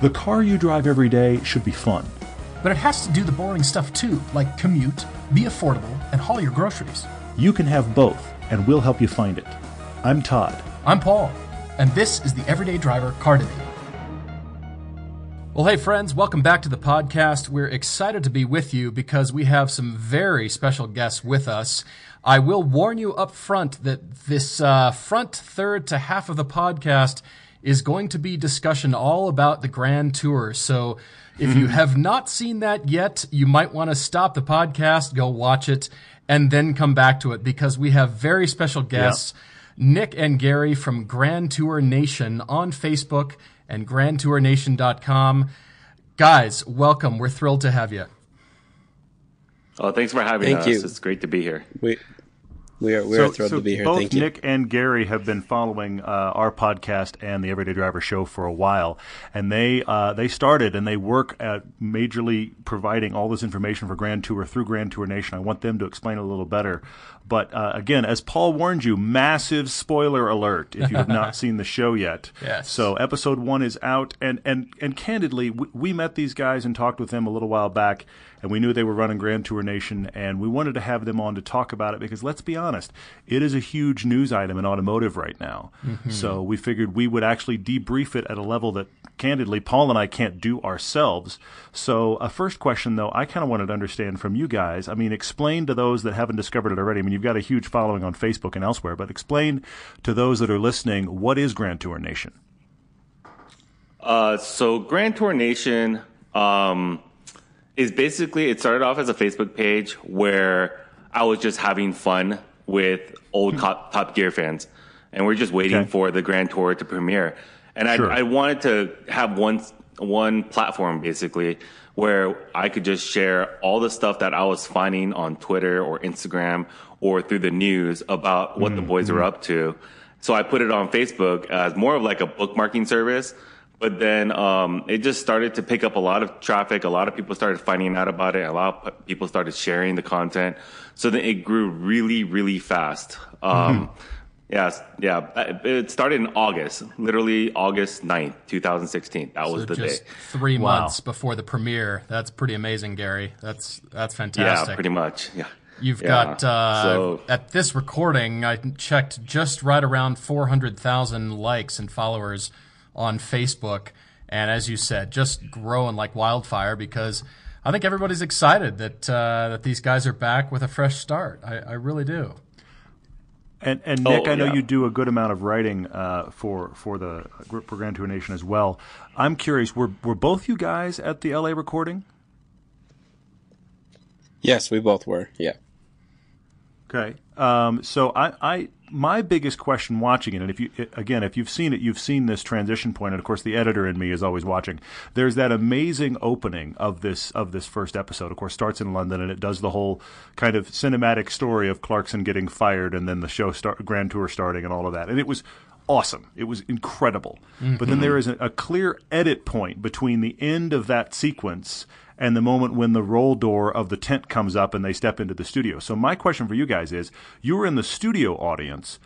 The car you drive every day should be fun. But it has to do the boring stuff too, like commute, be affordable, and haul your groceries. You can have both, and we'll help you find it. I'm Todd. I'm Paul, and this is the Everyday Driver Car Debate. Well, hey, friends, welcome back to the podcast. We're excited to be with you because we have some very special guests with us. I will warn you up front that this uh, front third to half of the podcast is going to be discussion all about the Grand Tour. So if you hmm. have not seen that yet, you might want to stop the podcast, go watch it, and then come back to it because we have very special guests, Nick and Gary from Grand Tour Nation on Facebook and grandtournation.com. Guys, welcome. We're thrilled to have you. Oh, thanks for having Thank us. you. It's great to be here. We we are we are thrilled to be here. Both Thank you. Nick and Gary have been following uh, our podcast and the Everyday Driver show for a while, and they uh, they started and they work at majorly providing all this information for Grand Tour through Grand Tour Nation. I want them to explain it a little better. But uh, again, as Paul warned you, massive spoiler alert if you have not seen the show yet. Yes. So episode one is out, and and and candidly, we, we met these guys and talked with them a little while back, and we knew they were running Grand Tour Nation, and we wanted to have them on to talk about it because let's be honest, it is a huge news item in automotive right now. So we figured we would actually debrief it at a level that, candidly, Paul and I can't do ourselves. So a first question, though, I kind of wanted to understand from you guys. I mean, explain to those that haven't discovered it already. I mean, you've got a huge following on Facebook and elsewhere, but explain to those that are listening what is Grand Tour Nation. Uh, so Grand Tour Nation um, is basically it started off as a Facebook page where I was just having fun with old Top, Top Gear fans, and we're just waiting Okay. for the Grand Tour to premiere. And I, Sure. I wanted to have one one platform basically where I could just share all the stuff that I was finding on Twitter or Instagram or through the news about what the boys were up to. So I put it on Facebook as more of like a bookmarking service. But then um, it just started to pick up a lot of traffic. A lot of people started finding out about it. A lot of p- people started sharing the content. So then it grew really, really fast. Um, Yes, yeah. It it started in August, literally August 9th, 2016. That was So the day. three Wow. months before the premiere. That's pretty amazing, Gary. That's that's fantastic. Yeah, pretty much. Yeah. You've Yeah. got uh, So- at this recording, I checked just right around four hundred thousand likes and followers on Facebook, and as you said, just growing like wildfire because I think everybody's excited that uh, that these guys are back with a fresh start. I, I really do. And, and Nick, Oh, I know yeah. you do a good amount of writing uh, for for the for Grand Tour Nation as well. I'm curious, were were both you guys at the LA recording? Yes, we both were. Yeah. Okay. Um, so I, I, my biggest question watching it, and if you, again, if you've seen it, you've seen this transition point, and of course the editor in me is always watching. There's that amazing opening of this, of this first episode. Of course, starts in London, and it does the whole kind of cinematic story of Clarkson getting fired, and then the show start, Grand Tour starting, and all of that. And it was awesome. It was incredible. But then mm-hmm. there is a, a clear edit point between the end of that sequence and the moment when the roll door of the tent comes up and they step into the studio. So my question for you guys is, you were in the studio audience.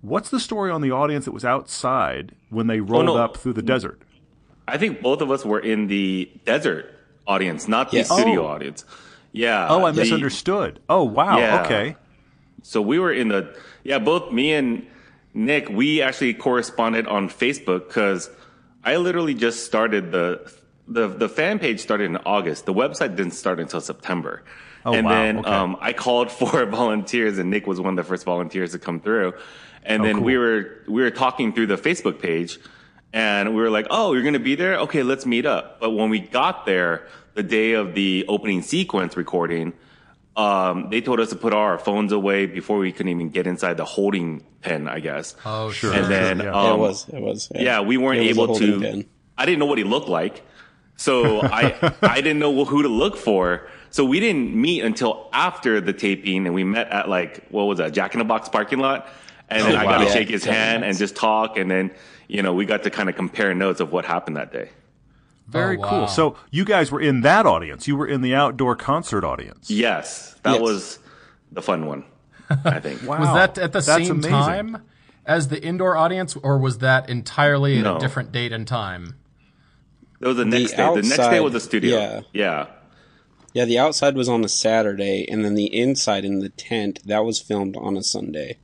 What's the story on the audience that was outside when they oh, rolled no. up through the desert? I think both of us were in the desert audience, not the Yes. studio Oh. audience. Yeah. Oh, I the- misunderstood. Oh, wow. Yeah. Okay. So we were in the, yeah, both me and Nick, we actually corresponded on Facebook because I literally just started the, the, the fan page started in August. The website didn't start until September. Oh, and wow. then Okay. um, I called for volunteers and Nick was one of the first volunteers to come through. And then Oh, cool. we were, we were talking through the Facebook page and we were like, oh, you're going to be there? Okay, let's meet up. But when we got there, the day of the opening sequence recording, um, they told us to put our phones away before we couldn't even get inside the holding pen, I guess. Oh, sure. and then, yeah. Yeah, um, it was. It was. yeah, we weren't It was able holding to. pen. I didn't know what he looked like, so I I didn't know who to look for. So we didn't meet until after the taping, and we met at like what was that Jack in the Box parking lot, and oh, then Oh, I got to wow. shake his Jack in the hand Box. and just talk, and then you know we got to kind of compare notes of what happened that day. Very Oh, wow. cool. So you guys were in that audience. You were in the outdoor concert audience. Yes, that Yes. was the fun one. I think. Wow. Was that at the That's same amazing. time as the indoor audience, or was that entirely at a different date and time? That was the next day. the next day was the studio. Yeah. Yeah. Yeah, the outside was on a Saturday, and then the inside in the tent that was filmed on a Sunday.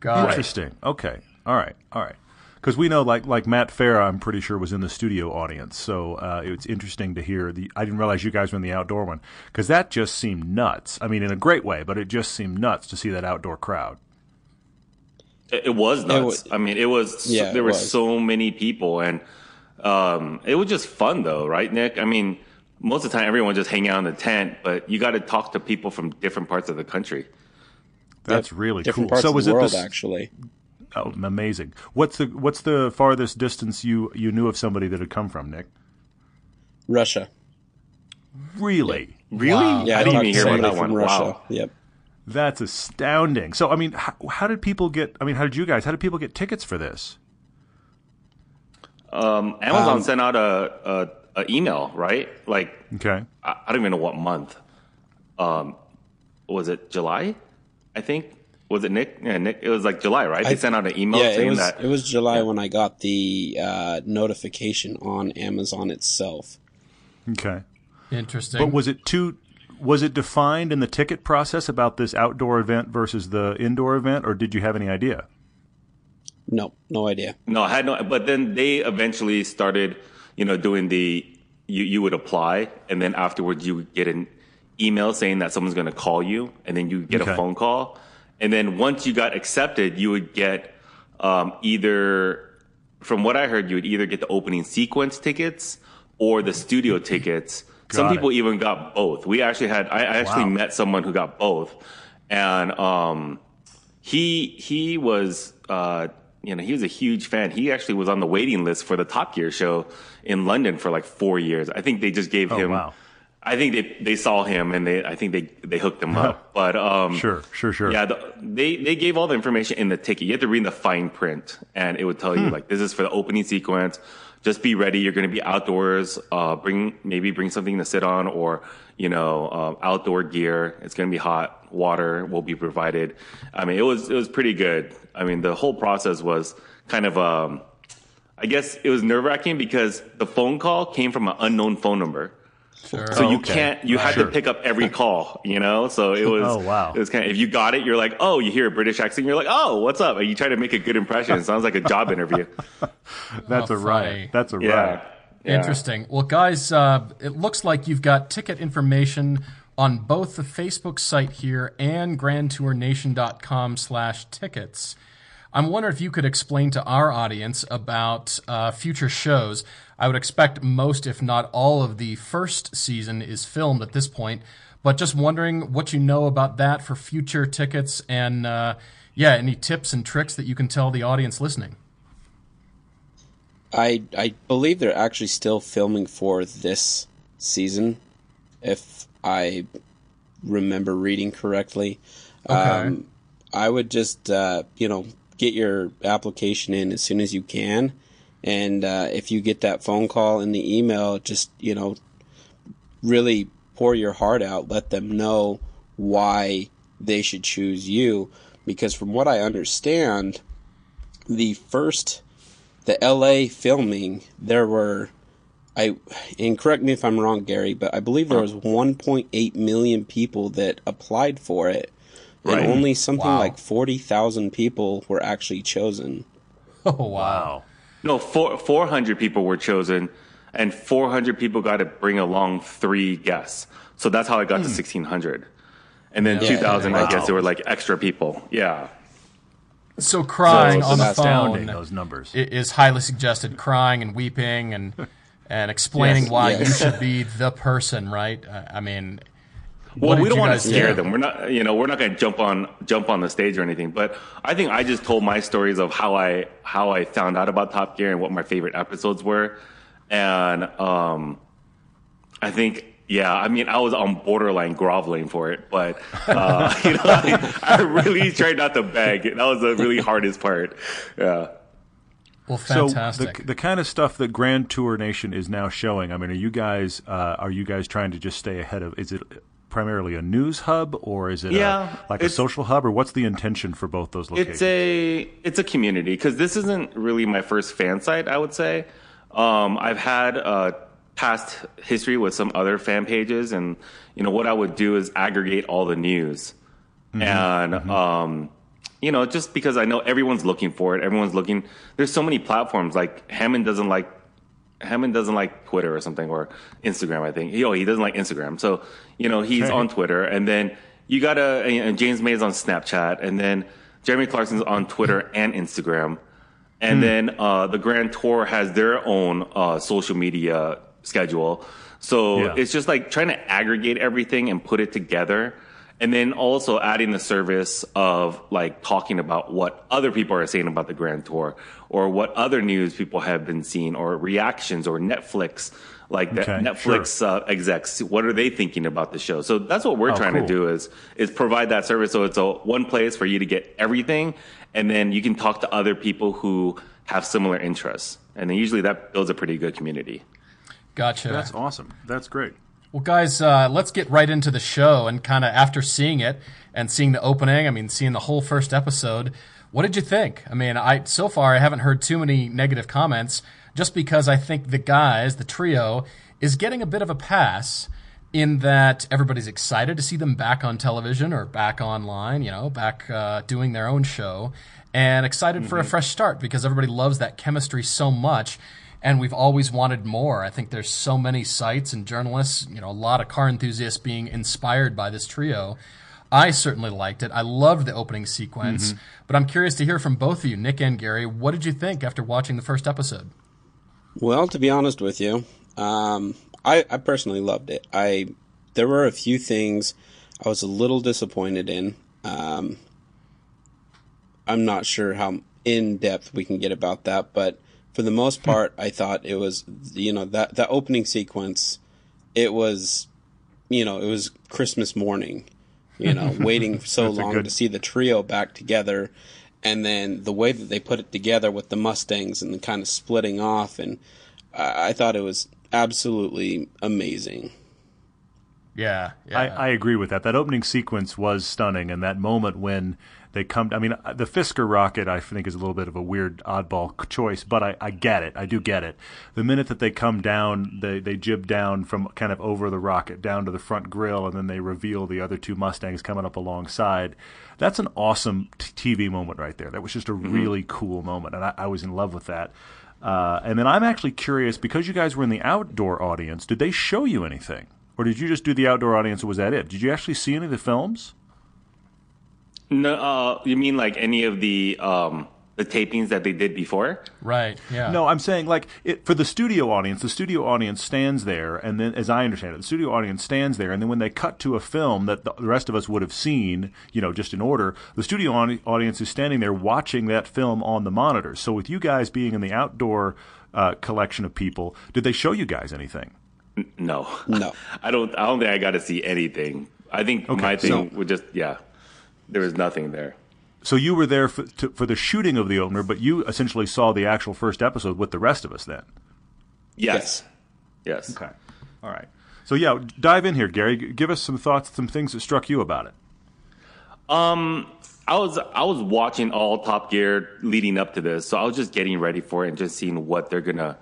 Got it. Interesting. Okay. All right. All right. Because we know, like like Matt Farah, I'm pretty sure was in the studio audience. So uh, it's interesting to hear the. I didn't realize you guys were in the outdoor one because that just seemed nuts. I mean, in a great way, but it just seemed nuts to see that outdoor crowd. It, it was nuts. was- I mean, it was. Yeah, there were was. so many people, and um, it was just fun, though, right, Nick? I mean, most of the time, everyone just hang out in the tent, but you got to talk to people from different parts of the country. That's really Different cool. parts so of was the it world, this? actually. Oh, amazing. What's the what's the farthest distance you you knew of somebody that had come from, Nick? Russia. Really? Really? Wow. Yeah, I didn't even hear about that one. from Russia. Wow. Yep. That's astounding. So, I mean, how, how did people get? I mean, how did you guys? How did people get tickets for this? Um, Amazon Um, sent out a, a, a email, right? Like Okay. I, I don't even know what month. Um, was it July? I think was it Nick? Yeah, Nick. It was like July, right? They sent out an email Yeah, it saying was that. it was July when I got the uh, notification on Amazon itself. Okay. Interesting. But was it too? Was it defined in the ticket process about this outdoor event versus the indoor event, or did you have any idea? No, no idea. No, I had no. But then they eventually started, you know, doing the you you would apply, and then afterwards you would get an email saying that someone's going to call you, and then you get Okay. a phone call, and then once you got accepted, you would get um, either, from what I heard, you would either get the opening sequence tickets or the studio tickets. Some Got people even got both. We actually had. I, I actually Wow. met someone who got both, and um, he he was uh you know he was a huge fan he actually was on the waiting list for the top gear show in london for like four years i think they just gave Oh, him wow. i think they they saw him and they i think they they hooked him up but um Sure, sure, sure. yeah the, they they gave all the information in the ticket you had to read the fine print and it would tell Hmm. you like this is for the opening sequence just be ready. You're going to be outdoors uh bring maybe bring something to sit on or you know um, outdoor gear. It's going to be hot. Water will be provided. I mean it was it was pretty good. I mean the whole process was kind of um i guess it was nerve-wracking because the phone call came from an unknown phone number Sure. so Oh, you okay. can't you had Sure. to pick up every call you know so it was Oh, wow. it was kind of if you got it you're like oh you hear a british accent you're like oh what's up and you try to make a good impression it sounds like a job interview That's Oh, a funny. riot. That's a yeah riot. Yeah. Interesting. Well, guys, uh, it looks like you've got ticket information on both the Facebook site here and grandtournation.com slash tickets. I'm wondering if you could explain to our audience about uh, future shows. I would expect most, if not all, of the first season is filmed at this point, but just wondering what you know about that for future tickets and, uh, yeah, any tips and tricks that you can tell the audience listening. I I believe they're actually still filming for this season, if I remember reading correctly. Um, I would just uh, you know get your application in as soon as you can, and uh, if you get that phone call and the email, just you know really pour your heart out. Let them know why they should choose you, because from what I understand, the first the LA filming, there were I and correct me if I'm wrong, Gary, but I believe there was 1.8 million people that applied for it, Right. and only something Wow. like 40,000 people were actually chosen. Oh, wow. Wow. no four, 400 people were chosen and 400 people got to bring along three guests so that's how i got to hmm. 1600 and then Yeah. 2000 i Wow. guess there were like extra people yeah So crying So on the phone those numbers. is highly suggested. Crying and weeping and and explaining Yes. why you should be the person, right? I I mean, Well, we don't want to scare do? them. We're not, you know, we're not going to jump on jump on the stage or anything. But I think I just told my stories of how I how I found out about Top Gear and what my favorite episodes were, and um, I think. Yeah, I mean, I was on borderline groveling for it, but uh, you know, I, I really tried not to beg. That was the really hardest part. Yeah. well, So fantastic. the the kind of stuff that Grand Tour Nation is now showing. I mean, are you guys uh, are you guys trying to just stay ahead of? Is it primarily a news hub or is it Yeah, a, like a social hub or what's the intention for both those locations? It's a it's a community because this isn't really my first fan site. I would say um, I've had uh, past history with some other fan pages, and you know what I would do is aggregate all the news, and um, you know just because I know everyone's looking for it, everyone's looking. There's so many platforms. Like Hammond doesn't like Hammond doesn't like Twitter or something or Instagram. I think. Oh, he doesn't like Instagram. So you know he's on Twitter, and then you gotta. And James May's on Snapchat, and then Jeremy Clarkson's on Twitter and Instagram, and then uh, the Grand Tour has their own uh, social media schedule. So Yeah. it's just like trying to aggregate everything and put it together. And then also adding the service of like talking about what other people are saying about the Grand Tour or what other news people have been seeing or reactions or Netflix, like the Okay, Netflix uh, execs, what are they thinking about the show? So that's what we're Oh, trying cool. to do is, is provide that service. So it's a one place for you to get everything. And then you can talk to other people who have similar interests. And then usually that builds a pretty good community. Gotcha. That's awesome. That's great. Well, guys, uh, let's get right into the show and kind of after seeing it and seeing the opening. I mean, seeing the whole first episode. What did you think? I mean, I so far I haven't heard too many negative comments, just because I think the guys, the trio, is getting a bit of a pass in that everybody's excited to see them back on television or back online, you know, back uh, doing their own show, and excited for a fresh start because everybody loves that chemistry so much and we've always wanted more. I think there's so many sites and journalists, you know, a lot of car enthusiasts being inspired by this trio. I certainly liked it. I loved the opening sequence, but I'm curious to hear from both of you, Nick and Gary. What did you think after watching the first episode? Well, to be honest with you, um, I, I personally loved it. I there were a few things I was a little disappointed in. Um, I'm not sure how in depth we can get about that, but for the most part, I thought it was you know that that opening sequence. It was, you know, it was Christmas morning. You know, waiting so long good- to see the trio back together, and then the way that they put it together with the Mustangs and the kind of splitting off, and I, I thought it was absolutely amazing. Yeah, yeah. I, I agree with that. That opening sequence was stunning, and that moment when they come. I mean, the Fisker rocket, I think, is a little bit of a weird oddball choice, but I, I get it. I do get it. The minute that they come down, they they jib down from kind of over the rocket down to the front grill, and then they reveal the other two Mustangs coming up alongside. That's an awesome t- TV moment right there. That was just a really cool moment, and I, I was in love with that. Uh, and then I'm actually curious because you guys were in the outdoor audience. Did they show you anything? Or did you just do the outdoor audience and was that it? Did you actually see any of the films? No, uh, you mean like any of the um, the tapings that they did before? right, yeah. No, I'm saying like it, for the studio audience, the studio audience stands there, and then, as I understand it, the studio audience stands there, and then when they cut to a film that the the rest of us would have seen, you know, just in order, the studio audi- audience is standing there watching that film on the monitors. So, with you guys being in the outdoor uh, collection of people, did they show you guys anything? No, No. I don't. I don't think I got to see anything. I think Okay, my thing so- would just yeah. There was nothing there. So you were there for, to, for the shooting of the opener, but you essentially saw the actual first episode with the rest of us then. Yes. Yes. Okay. All right. So yeah, dive in here, Gary. Give us some thoughts, some things that struck you about it. Um, I was I was watching all Top Gear leading up to this, so I was just getting ready for it and just seeing what they're gonna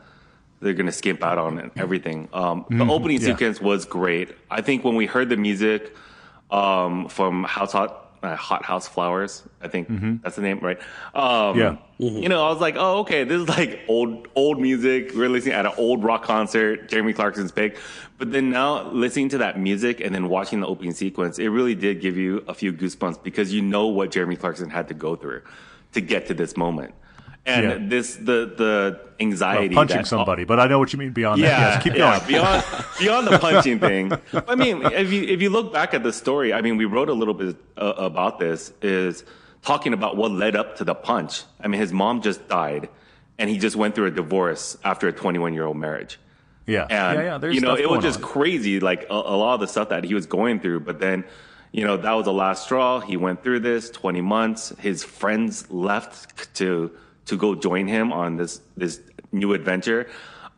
they're gonna skimp out on and everything. Um, the opening yeah. sequence was great. I think when we heard the music um, from House Hot. Uh, Hot House Flowers, I think that's the name, right? Um, Yeah. You know, I was like, oh, okay, this is like old, old music. We're listening at an old rock concert. Jeremy Clarkson's pick. But then now listening to that music and then watching the opening sequence, it really did give you a few goosebumps because you know what Jeremy Clarkson had to go through to get to this moment. And Yeah. this, the, the Well, anxiety. punching that- somebody, but I know what you mean beyond yeah, that. Yes, keep yeah, going. beyond beyond the punching thing. I mean, if you if you look back at the story, I mean, we wrote a little bit uh, about this. Is talking about what led up to the punch. I mean, his mom just died, and he just went through a divorce after a 21 year old marriage. yeah, And yeah, yeah. There's you know, it was just on. crazy, like a, a lot of the stuff that he was going through. But then, you know, that was the last straw. He went through this 20 months. His friends left to to go join him on this this new adventure.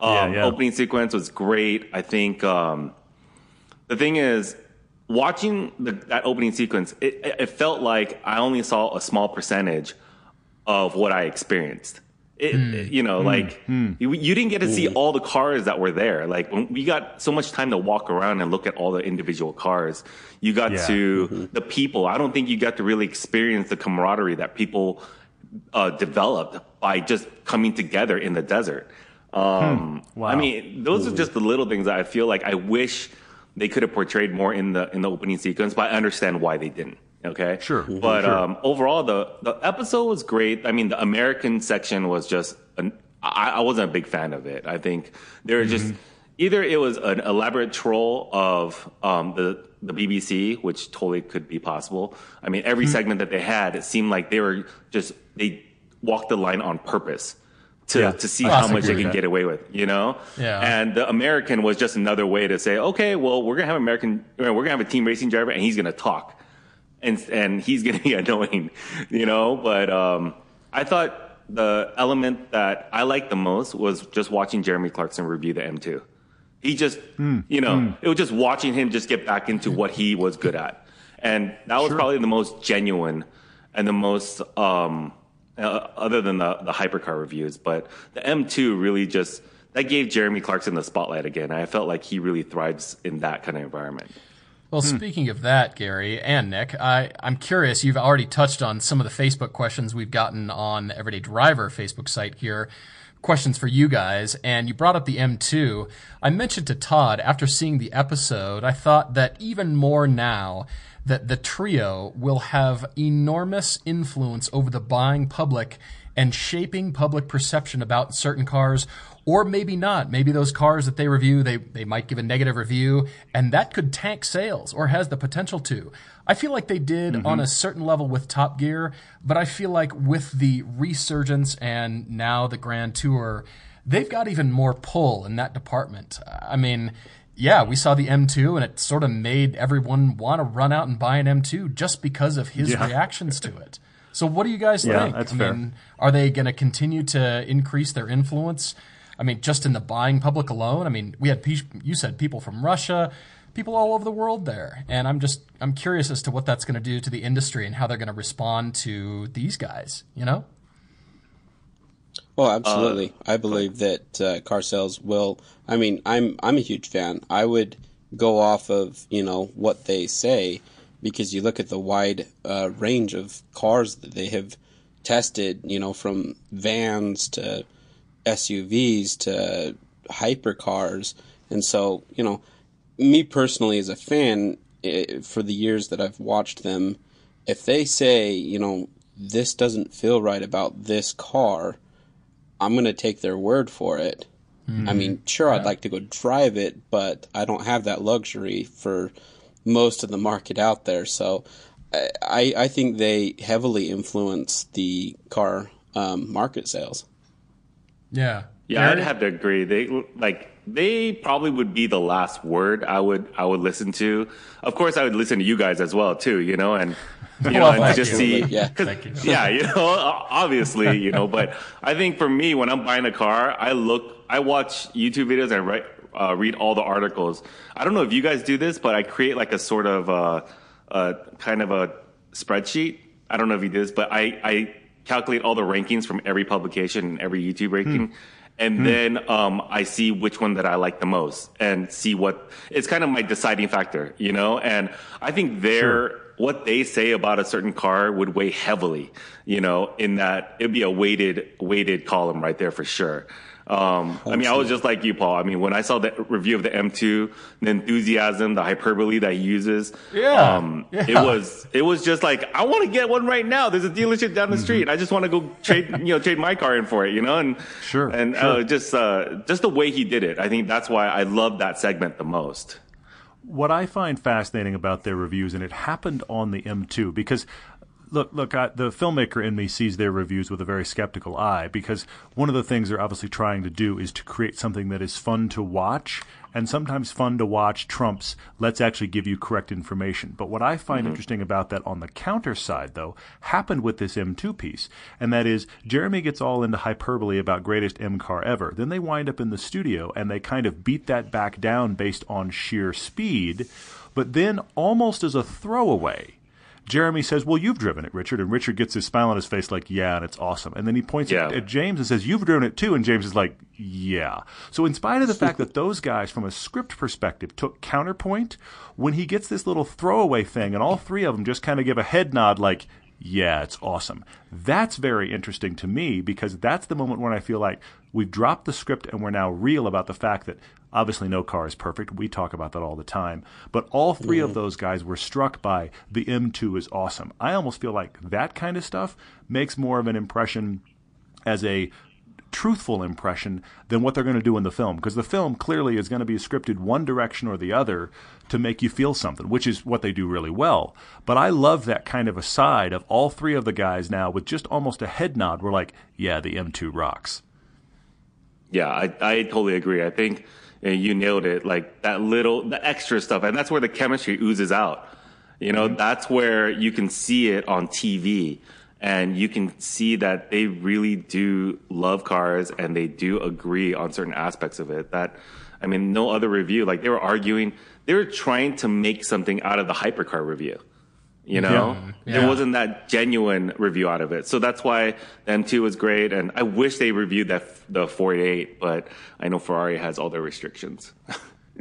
Um, Yeah, yeah. Opening sequence was great. I think um, the thing is, watching the, that opening sequence, it, it felt like I only saw a small percentage of what I experienced. It, mm. You know, mm. like mm. You, you, didn't get to see all the cars that were there. Like when we got so much time to walk around and look at all the individual cars. You got yeah. to mm-hmm. the people. I don't think you got to really experience the camaraderie that people uh, developed by just coming together in the desert. Um, hmm. wow. I mean, those are just the little things that I feel like I wish they could have portrayed more in the in the opening sequence, but I understand why they didn't. Okay, sure. But sure. Um, overall, the the episode was great. I mean, the American section was just an, I, I wasn't a big fan of it. I think there mm-hmm. just either it was an elaborate troll of um, the the BBC, which totally could be possible. I mean, every mm-hmm. segment that they had, it seemed like they were just they walk the line on purpose to, yeah. to see how much they can get away with, you know? Yeah. And the American was just another way to say, okay, well, we're going to have American, we're going to have a team racing driver and he's going to talk and, and he's going to be annoying, you know? But, um, I thought the element that I liked the most was just watching Jeremy Clarkson review the M2. He just, mm. you know, mm. it was just watching him just get back into what he was good at. And that was sure. probably the most genuine and the most, um, uh, other than the, the hypercar reviews. But the M2 really just that gave Jeremy Clarkson the spotlight again. I felt like he really thrives in that kind of environment. Well, hmm. speaking of that, Gary and Nick, I, I'm curious. You've already touched on some of the Facebook questions we've gotten on the Everyday Driver Facebook site here. Questions for you guys, and you brought up the M2. I mentioned to Todd after seeing the episode, I thought that even more now that the trio will have enormous influence over the buying public and shaping public perception about certain cars or maybe not. Maybe those cars that they review, they, they might give a negative review, and that could tank sales or has the potential to. I feel like they did mm-hmm. on a certain level with Top Gear, but I feel like with the resurgence and now the Grand Tour, they've got even more pull in that department. I mean, yeah, we saw the M2 and it sort of made everyone want to run out and buy an M2 just because of his yeah. reactions to it. So what do you guys yeah, think? That's I fair. mean, are they going to continue to increase their influence? I mean, just in the buying public alone. I mean, we had you said people from Russia, people all over the world there, and I'm just I'm curious as to what that's going to do to the industry and how they're going to respond to these guys. You know. Well, absolutely. Uh, I believe that uh, car sales will. I mean, I'm I'm a huge fan. I would go off of you know what they say because you look at the wide uh, range of cars that they have tested. You know, from vans to SUVs to hypercars, and so you know, me personally as a fan, it, eh, for the years that I've watched them, if they say you know this doesn't feel right about this car I'm going to take their word for it. Mm-hmm. I mean, sure, I'd like to go drive it, but I don't have that luxury for most of the market out there. So I, I think they heavily influence the car um, market sales. Yeah. Yeah, I'd have to agree. They like they probably would be the last word I would I would listen to. Of course, I would listen to you guys as well too. You know, and you know, well, and just you. see, yeah, you. yeah, you know, obviously, you know. But I think for me, when I'm buying a car, I look, I watch YouTube videos, I write, uh, read all the articles. I don't know if you guys do this, but I create like a sort of uh, uh, kind of a spreadsheet. I don't know if you do this, but I I calculate all the rankings from every publication and every YouTube ranking. Hmm and hmm. then um, I see which one that I like the most and see what it's kind of my deciding factor, you know. And I think their sure. what they say about a certain car would weigh heavily, you know, in that it'd be a weighted weighted column right there for sure. Um, I mean, I was just like you, Paul. I mean, when I saw the review of the M2, the enthusiasm, the hyperbole that he uses, yeah, um, yeah. it was it was just like I want to get one right now. There's a dealership down the mm-hmm. street. I just want to go trade you know trade my car in for it, you know, and sure, and uh, sure. Uh, just uh, just the way he did it. I think that's why I love that segment the most. What I find fascinating about their reviews, and it happened on the M2 because look, look, I, the filmmaker in me sees their reviews with a very skeptical eye because one of the things they're obviously trying to do is to create something that is fun to watch. And sometimes fun to watch trumps, let's actually give you correct information. But what I find mm-hmm. interesting about that on the counter side, though, happened with this M2 piece. And that is, Jeremy gets all into hyperbole about greatest M car ever. Then they wind up in the studio and they kind of beat that back down based on sheer speed. But then, almost as a throwaway, Jeremy says, "Well, you've driven it, Richard," and Richard gets his smile on his face, like, "Yeah," and it's awesome. And then he points Yeah. at, at James and says, "You've driven it too," and James is like, "Yeah." So, in spite of the fact that those guys, from a script perspective, took counterpoint, when he gets this little throwaway thing, and all three of them just kind of give a head nod, like. Yeah, it's awesome. That's very interesting to me because that's the moment when I feel like we've dropped the script and we're now real about the fact that obviously no car is perfect. We talk about that all the time. But all 3 of those guys were struck by the M2 is awesome. I almost feel like that kind of stuff makes more of an impression as a truthful impression than what they're going to do in the film because the film clearly is going to be scripted one direction or the other to make you feel something which is what they do really well but i love that kind of aside of all three of the guys now with just almost a head nod we're like yeah the m2 rocks Yeah, I, I totally agree. I think uh, you nailed it. Like that little, the extra stuff, and that's where the chemistry oozes out. You know, that's where you can see it on TV, and you can see that they really do love cars and they do agree on certain aspects of it. That, I mean, no other review. Like they were arguing, they were trying to make something out of the hypercar review. You know, Yeah. there wasn't that genuine review out of it. So that's why the M2 was great. And I wish they reviewed that the 48, but I know Ferrari has all their restrictions.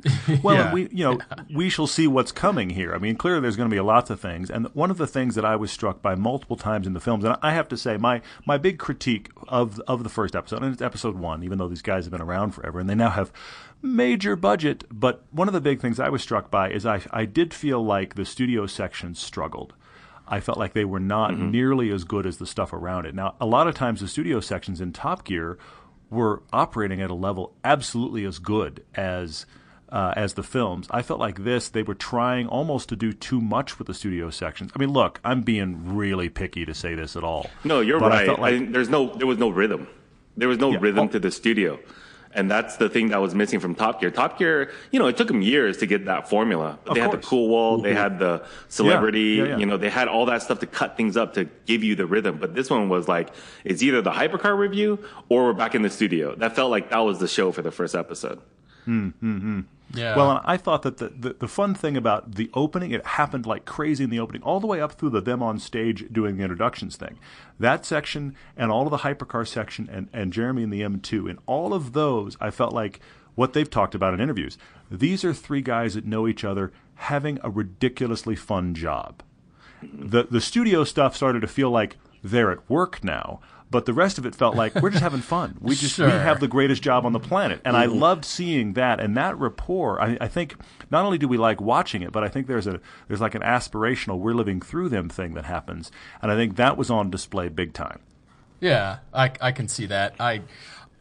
Well, Yeah. we you know we shall see what's coming here. I mean, clearly there's going to be lots of things, and one of the things that I was struck by multiple times in the films, and I have to say my my big critique of of the first episode, and it's episode one, even though these guys have been around forever, and they now have major budget. But one of the big things I was struck by is I I did feel like the studio section struggled. I felt like they were not mm-hmm. nearly as good as the stuff around it. Now, a lot of times the studio sections in Top Gear were operating at a level absolutely as good as uh, as the films. I felt like this they were trying almost to do too much with the studio sections. I mean, look, I'm being really picky to say this at all. No, you're but right. felt like- I- there's no, there was no rhythm. There was no Yeah. rhythm Oh. to the studio. And that's the thing that was missing from Top Gear. Top Gear, you know, it took them years to get that formula. Of they had the cool wall, they had the celebrity, Yeah, yeah, yeah. you know, they had all that stuff to cut things up to give you the rhythm. But this one was like, it's either the hypercar review or we're back in the studio. That felt like that was the show for the first episode. Hmm, hmm, hmm. Yeah. Well, and I thought that the, the, the fun thing about the opening, it happened like crazy in the opening, all the way up through the them on stage doing the introductions thing. That section and all of the hypercar section and, and Jeremy and the M2, and all of those, I felt like what they've talked about in interviews. These are three guys that know each other having a ridiculously fun job. The, the studio stuff started to feel like they're at work now. But the rest of it felt like we're just having fun. We just we have the greatest job on the planet, and I mm-hmm. loved seeing that and that rapport. I, I think not only do we like watching it, but I think there's a there's like an aspirational we're living through them thing that happens, and I think that was on display big time. Yeah, I, I can see that. I,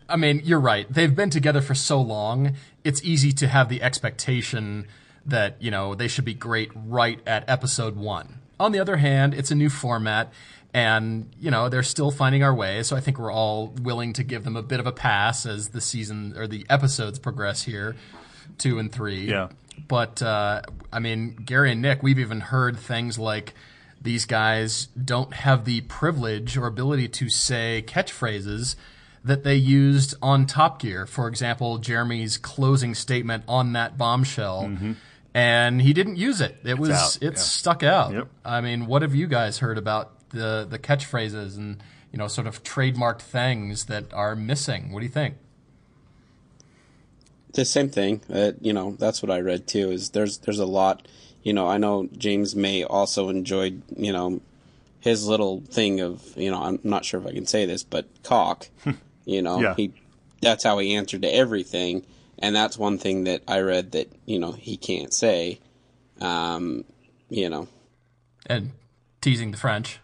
I mean, you're right. They've been together for so long. It's easy to have the expectation that you know they should be great right at episode one. On the other hand, it's a new format, and you know they're still finding our way. So I think we're all willing to give them a bit of a pass as the season or the episodes progress here, two and three. Yeah. But uh, I mean, Gary and Nick, we've even heard things like these guys don't have the privilege or ability to say catchphrases that they used on Top Gear. For example, Jeremy's closing statement on that bombshell. And he didn't use it. It was out, it's yeah. stuck out. Yep. I mean, what have you guys heard about the the catchphrases and you know sort of trademarked things that are missing? What do you think? the same thing. Uh, you know, that's what I read too. Is there's there's a lot. You know, I know James May also enjoyed. You know, his little thing of you know I'm not sure if I can say this, but cock. you know, Yeah. he that's how he answered to everything, and that's one thing that I read that you know he can't say. Um, you know, And teasing the French.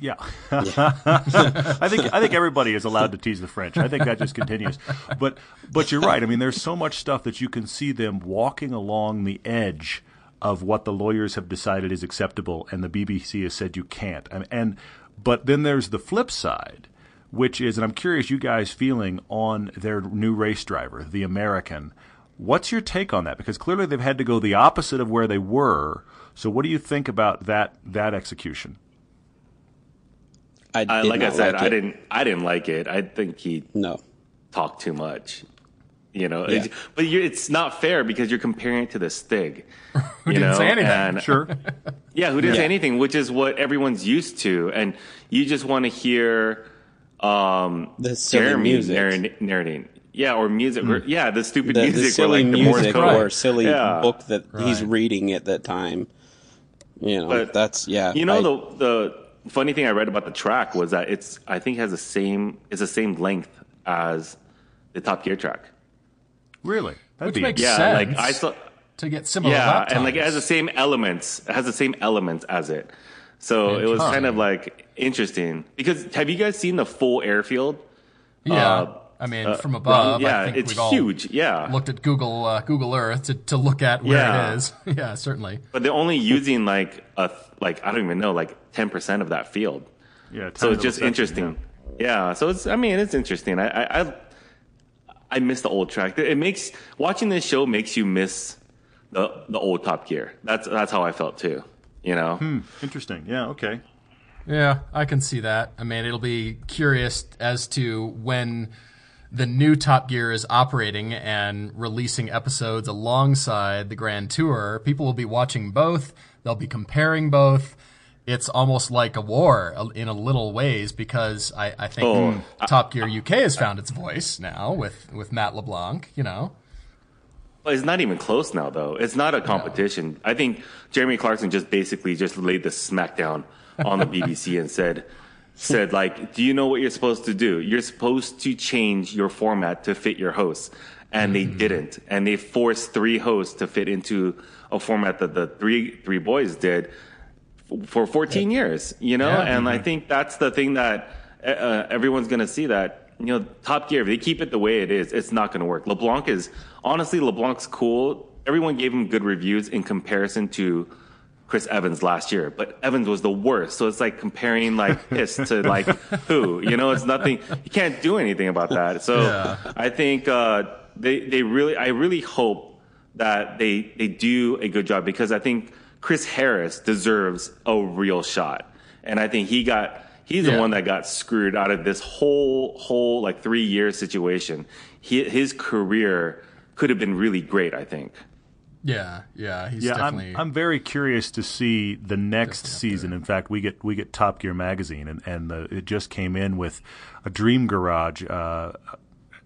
Yeah, I think I think everybody is allowed to tease the French. I think that just continues. But but you're right. I mean, there's so much stuff that you can see them walking along the edge of what the lawyers have decided is acceptable, and the BBC has said you can't. And, and but then there's the flip side, which is, and I'm curious, you guys feeling on their new race driver, the American. What's your take on that? Because clearly they've had to go the opposite of where they were. So what do you think about that that execution? I, I, like I said, like I didn't, I didn't like it. I think he No, talked too much. You know, Yeah. It's- but you're, it's not fair because you're comparing it to this Stig. Who you didn't know? say anything. And- Sure. Yeah, who didn't say anything, which is what everyone's used to, and you just want to hear um, The silly Jeremy music. narrating. Yeah, or music. Or, yeah, the stupid the, music. the or, silly like, the Morse music code. or silly Yeah. book that he's reading at that time. You know, But, that's yeah. You know I- the the funny thing I read about the track was that it's I think has the same it's the same length as the Top Gear track. Really? That'd Which makes Yeah, sense. like I saw. to get similar Yeah, lap and like it has the same elements. It has the same elements as it. So it was kind of like interesting because have you guys seen the full airfield? yeah. uh, I mean, uh, from above, yeah, I think it's we've all huge. Yeah, looked at Google uh, Google Earth to, to look at where Yeah. it is. yeah, certainly. but they're only using like a like I don't even know like ten percent of that field. yeah. So it's just section, interesting. Yeah. So it's I mean it's interesting. I I I, I miss the old track. It makes watching this show makes you miss the the old Top Gear. That's that's how I felt too. You know. yeah. Interesting. Yeah. Okay. Yeah, I can see that. I mean, it'll be curious as to when the new Top Gear is operating and releasing episodes alongside the Grand Tour. People will be watching both. They'll be comparing both. It's almost like a war uh, in a little ways because I, I think Oh, Top Gear UK has found its voice now with, with Matt LeBlanc, you know. Well, it's not even close now, though. It's not a competition. I think Jeremy Clarkson just basically just laid the smackdown on the BBC and said, said like, do you know what you're supposed to do? You're supposed to change your format to fit your hosts, and they hmm. didn't, and they forced three hosts to fit into a format that the three three boys did f- for 14 years. You know, Yeah. and I mm-hmm. think that's the thing that uh, uh everyone's going to see that you know Top Gear. If they keep it the way it is, it's not going to work. LeBlanc is honestly LeBlanc's cool. Everyone gave him good reviews in comparison to Chris Evans last year, but Evans was the worst. So it's like comparing like piss to like who, you know, it's nothing. You can't do anything about that. So Yeah. I think uh, they they really, I really hope that they they do a good job because I think Chris Harris deserves a real shot, and I think he got he's Yeah. the one that got screwed out of this whole whole like three year situation. He, his career could have been really great, I think. Yeah, yeah, he's Yeah, definitely. I'm, I'm very curious to see the next season. In fact, we get we get Top Gear magazine, and and the, it just came in with a Dream Garage. Uh,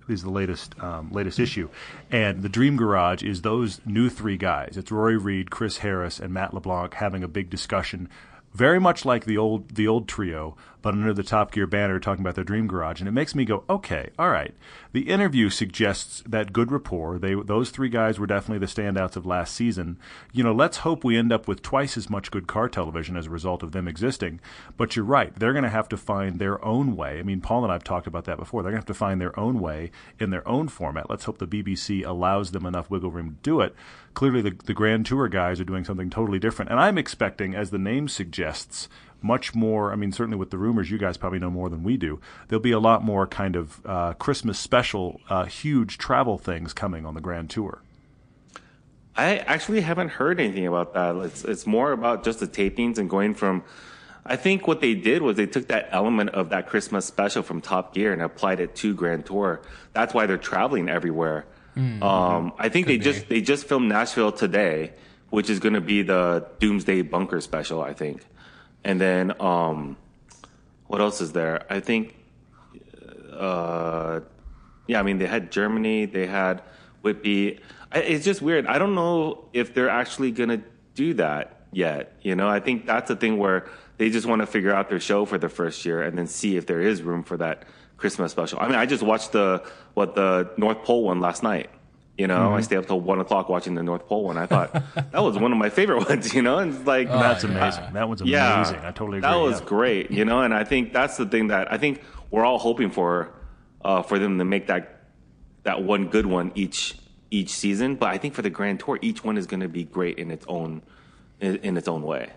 is the latest um, latest issue, and the Dream Garage is those new three guys. It's Rory Reid, Chris Harris, and Matt LeBlanc having a big discussion, very much like the old the old trio, but under the Top Gear banner, talking about their Dream Garage, and it makes me go, okay, all right. The interview suggests that good rapport. They those three guys were definitely the standouts of last season. You know, let's hope we end up with twice as much good car television as a result of them existing. But you're right; they're going to have to find their own way. I mean, Paul and I've talked about that before. They're going to have to find their own way in their own format. Let's hope the BBC allows them enough wiggle room to do it. Clearly, the, the Grand Tour guys are doing something totally different, and I'm expecting, as the name suggests, much more. I mean, certainly with the rumors, you guys probably know more than we do. There'll be a lot more kind of uh, Christmas special, uh, huge travel things coming on the Grand Tour. I actually haven't heard anything about that. It's it's more about just the tapings and going from. I think what they did was they took that element of that Christmas special from Top Gear and applied it to Grand Tour. That's why they're traveling everywhere. Um, I think they Could just they just filmed Nashville today, which is going to be the Doomsday Bunker special, I think. And then um, what else is there? I think uh, yeah, I mean, they had Germany, they had Whitby. I, it's just weird. I don't know if they're actually to do that yet. You know, I think that's the thing where they just want to figure out their show for the first year and then see if there is room for that Christmas special. I mean, I just watched the what the North Pole one last night. You know, I stayed up till one o'clock watching the North Pole one. I thought that was one of my favorite ones. You know, and it's like That's yeah. amazing. That one's amazing. yeah, I totally agree. That was yeah. great, you know, and I think that's the thing that I think we're all hoping for, uh, for them to make that that one good one each each season. But I think for the Grand Tour, each one is going to be great in its own in, in its own way.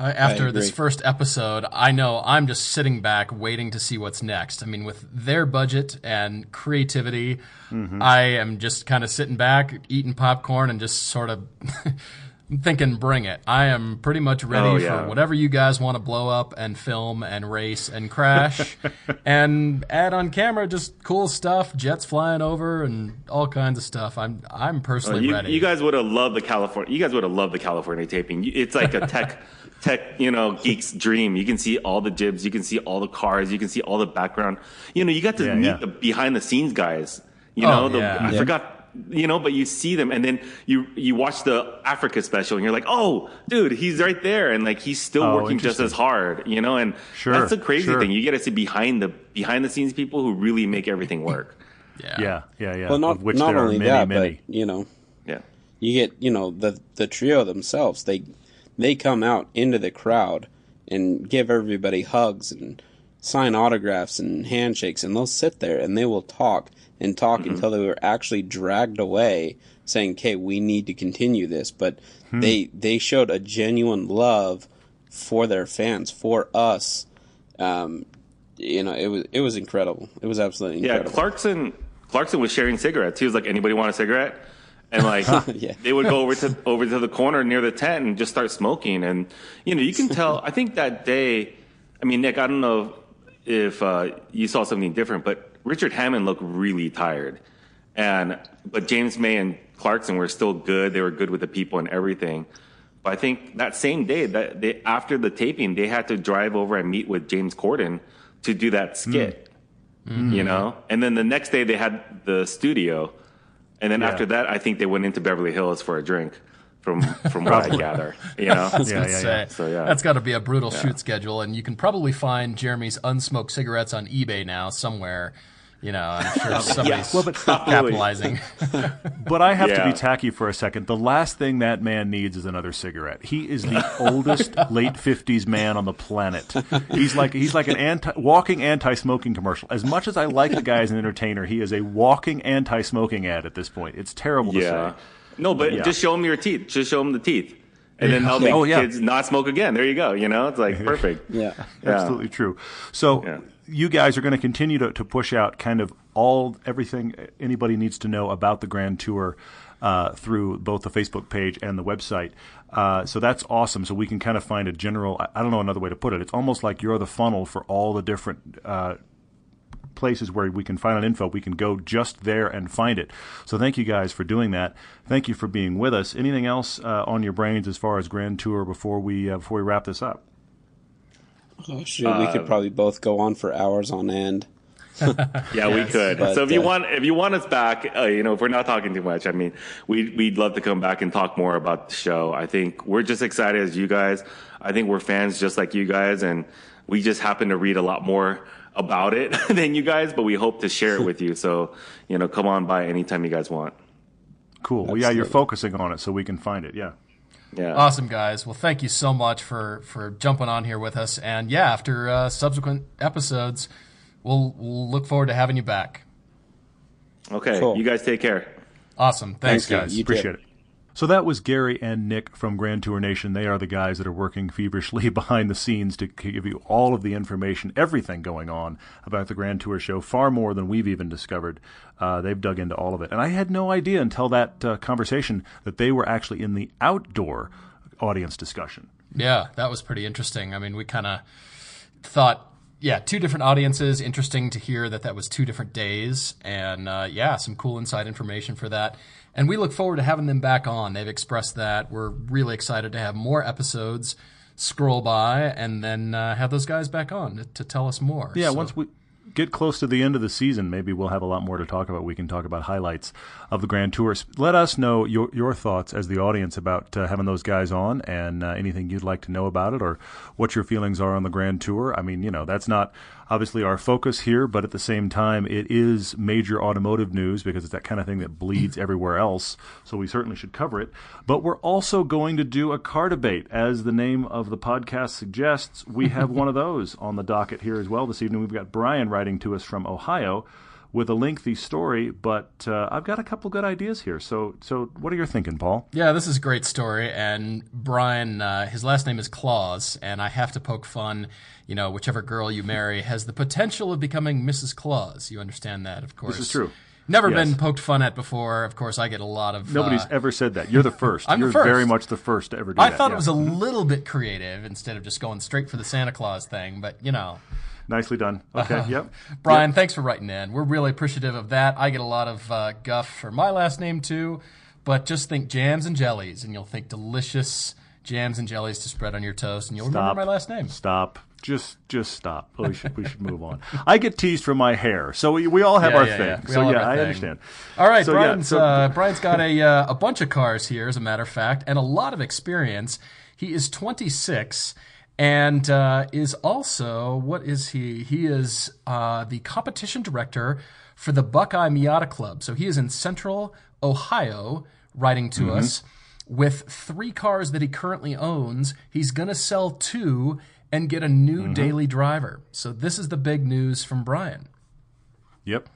After this first episode, I know I'm just sitting back waiting to see what's next. I mean, with their budget and creativity, Mm-hmm. I am just kind of sitting back, eating popcorn, and just sort of I'm thinking bring it. I am pretty much ready Oh, yeah. for whatever you guys want to blow up and film and race and crash and add on camera just cool stuff, jets flying over and all kinds of stuff. I'm I'm personally oh, you, ready. you guys would have loved the California. You guys would have loved the California taping. It's like a tech, tech, you know, geek's dream. You can see all the jibs, you can see all the cars, you can see all the background. You know, you got to Yeah, meet yeah. the behind the scenes guys. You Oh, know, the, yeah. I Yeah. forgot. You know, but you see them, and then you you watch the Africa special, and you're like, "Oh, dude, he's right there," and like he's still Oh, working just as hard. You know, and Sure, that's the crazy sure. thing. You get to see behind the behind the scenes people who really make everything work. yeah. Yeah, yeah, yeah. Well, not of which not there only are many, that, many. but you know, Yeah. you get you know the the trio themselves. They they come out into the crowd and give everybody hugs and sign autographs and handshakes, and they'll sit there and they will talk and talk Mm-hmm. until they were actually dragged away, saying, "Okay, we need to continue this." But Hmm. they they showed a genuine love for their fans, for us. Um, you know, it was it was incredible. It was absolutely incredible. Yeah. Clarkson Clarkson was sharing cigarettes. He was like, "Anybody want a cigarette?" And like Yeah. they would go over to over to the corner near the tent and just start smoking. And you know, you can tell. I think that day. I mean, Nick, I don't know if uh, you saw something different, but Richard Hammond looked really tired. And but James May and Clarkson were still good. They were good with the people and everything. But I think that same day, that they, after the taping, they had to drive over and meet with James Corden to do that mm. skit mm-hmm. you know and then the next day they had the studio and then Yeah. after that i think they went into beverly hills for a drink from from what i gather you know I Yeah, yeah, yeah. So, yeah. that's got to be a brutal shoot schedule, and you can probably find Jeremy's unsmoked cigarettes on eBay now somewhere. You know, I'm sure somebody's Well, but- stop capitalizing. But I have to be tacky for a second. The last thing that man needs is another cigarette. He is the oldest late fifties man on the planet. He's like he's like an anti walking anti smoking commercial. As much as I like the guy as an entertainer, he is a walking anti smoking ad at this point. It's terrible to say. no but Yeah. just show him your teeth just show him the teeth and then they'll make Oh, yeah. kids not smoke again there you go you know it's like perfect yeah. Yeah. Absolutely true. So Yeah. You guys are going to continue to, to push out kind of all everything anybody needs to know about the Grand Tour uh, through both the Facebook page and the website. Uh, so that's awesome. So we can kind of find a general. I- don't know another way to put it. It's almost like you're the funnel for all the different. Uh, places where we can find out info we can go just there and find it so thank you guys for doing that thank you for being with us anything else uh, on your brains as far as grand tour before we uh, before we wrap this up Oh, shoot, we could probably both go on for hours on end. Yeah, we could. But, so if you uh, want, if you want us back, uh, you know, if we're not talking too much, I mean, we we'd love to come back and talk more about the show. I think we're just excited as you guys. I think we're fans just like you guys, and we just happen to read a lot more about it than you guys. But we hope to share it with you. So you know, come on by anytime you guys want. Cool. Well, yeah, you're focusing on it so we can find it. Yeah. Yeah. Awesome, guys. Well, thank you so much for for jumping on here with us. And yeah, after uh, subsequent episodes, we'll, we'll look forward to having you back. Okay. Cool. You guys take care. Awesome. Thanks, Thank guys. You did. Appreciate it. So that was Gary and Nick from Grand Tour Nation. They are the guys that are working feverishly behind the scenes to give you all of the information, everything going on about the Grand Tour show, far more than we've even discovered. Uh, they've dug into all of it. And I had no idea until that uh, conversation that they were actually in the outdoor audience discussion. Yeah, that was pretty interesting. I mean, we kind of thought, yeah, two different audiences. Interesting to hear that that was two different days, and uh, yeah, some cool inside information for that. And we look forward to having them back on. They've expressed that. We're really excited to have more episodes scroll by and then uh, have those guys back on to, to tell us more. Yeah, So- once we get close to the end of the season, maybe we'll have a lot more to talk about. We can talk about highlights of the Grand Tours. Let us know your your thoughts as the audience about uh, having those guys on, and uh, anything you'd like to know about it, or what your feelings are on the Grand Tour. I mean, you know, that's not obviously our focus here, but at the same time, it is major automotive news because it's that kind of thing that bleeds mm-hmm. everywhere else. So we certainly should cover it. But we're also going to do a car debate, as the name of the podcast suggests. We have one of those on the docket here as well this evening. We've got Brian writing to us from Ohio with a lengthy story, but uh, I've got a couple good ideas here. So, so what are you thinking, Paul? Yeah, this is a great story. And Brian, uh, his last name is Claus, and I have to poke fun. You know, whichever girl you marry has the potential of becoming Mrs. Claus. You understand that, of course. This is true. Never Yes. been poked fun at before. Of course, I get a lot of. Nobody's uh, ever said that. You're the 1st I'm the You're first. very much the first to ever do I that. I thought yeah. it was a little bit creative instead of just going straight for the Santa Claus thing, but you know. Nicely done. Okay, yep. Brian, thanks for writing in. We're really appreciative of that. I get a lot of uh, guff for my last name too, but just think jams and jellies, and you'll think delicious jams and jellies to spread on your toast, and you'll Stop. remember my last name. Stop. Just, just stop. We should, we should move on. I get teased for my hair, so we, we all have Yeah, our yeah, thing. yeah. So yeah, I thing. understand. All right, So, Brian's so- uh, Brian's got a uh, a bunch of cars here, as a matter of fact, and a lot of experience. He is 26 and uh, is also what is he? He is uh, the competition director for the Buckeye Miata Club. So he is in Central Ohio, writing to Mm-hmm. us with three cars that he currently owns. He's going to sell two and get a new Mm-hmm. daily driver. So this is the big news from Brian. Yep.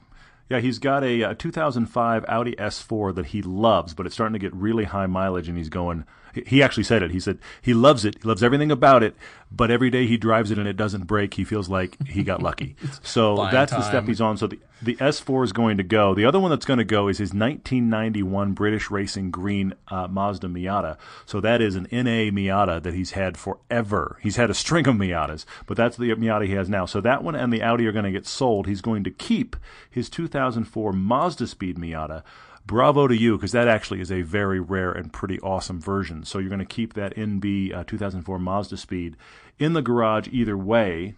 Yeah, he's got a, uh 2005 Audi S4 that he loves, but it's starting to get really high mileage, and he's going. He- actually said it. He said he loves it. He loves everything about it, but every day he drives it and it doesn't break, he feels like he got lucky. so that's the step he's on. So the the S4 is going to go. The other one that's going to go is his 1991 British Racing Green uh, Mazda Miata. So that is an NA Miata that he's had forever. He's had a string of Miatas, but that's the Miata he has now. So that one and the Audi are going to get sold. He's going to keep his 2004 Mazda Speed Miata. Bravo to you, because that actually is a very rare and pretty awesome version. So you're going to keep that NB uh, 2004 Mazda Speed in the garage either way.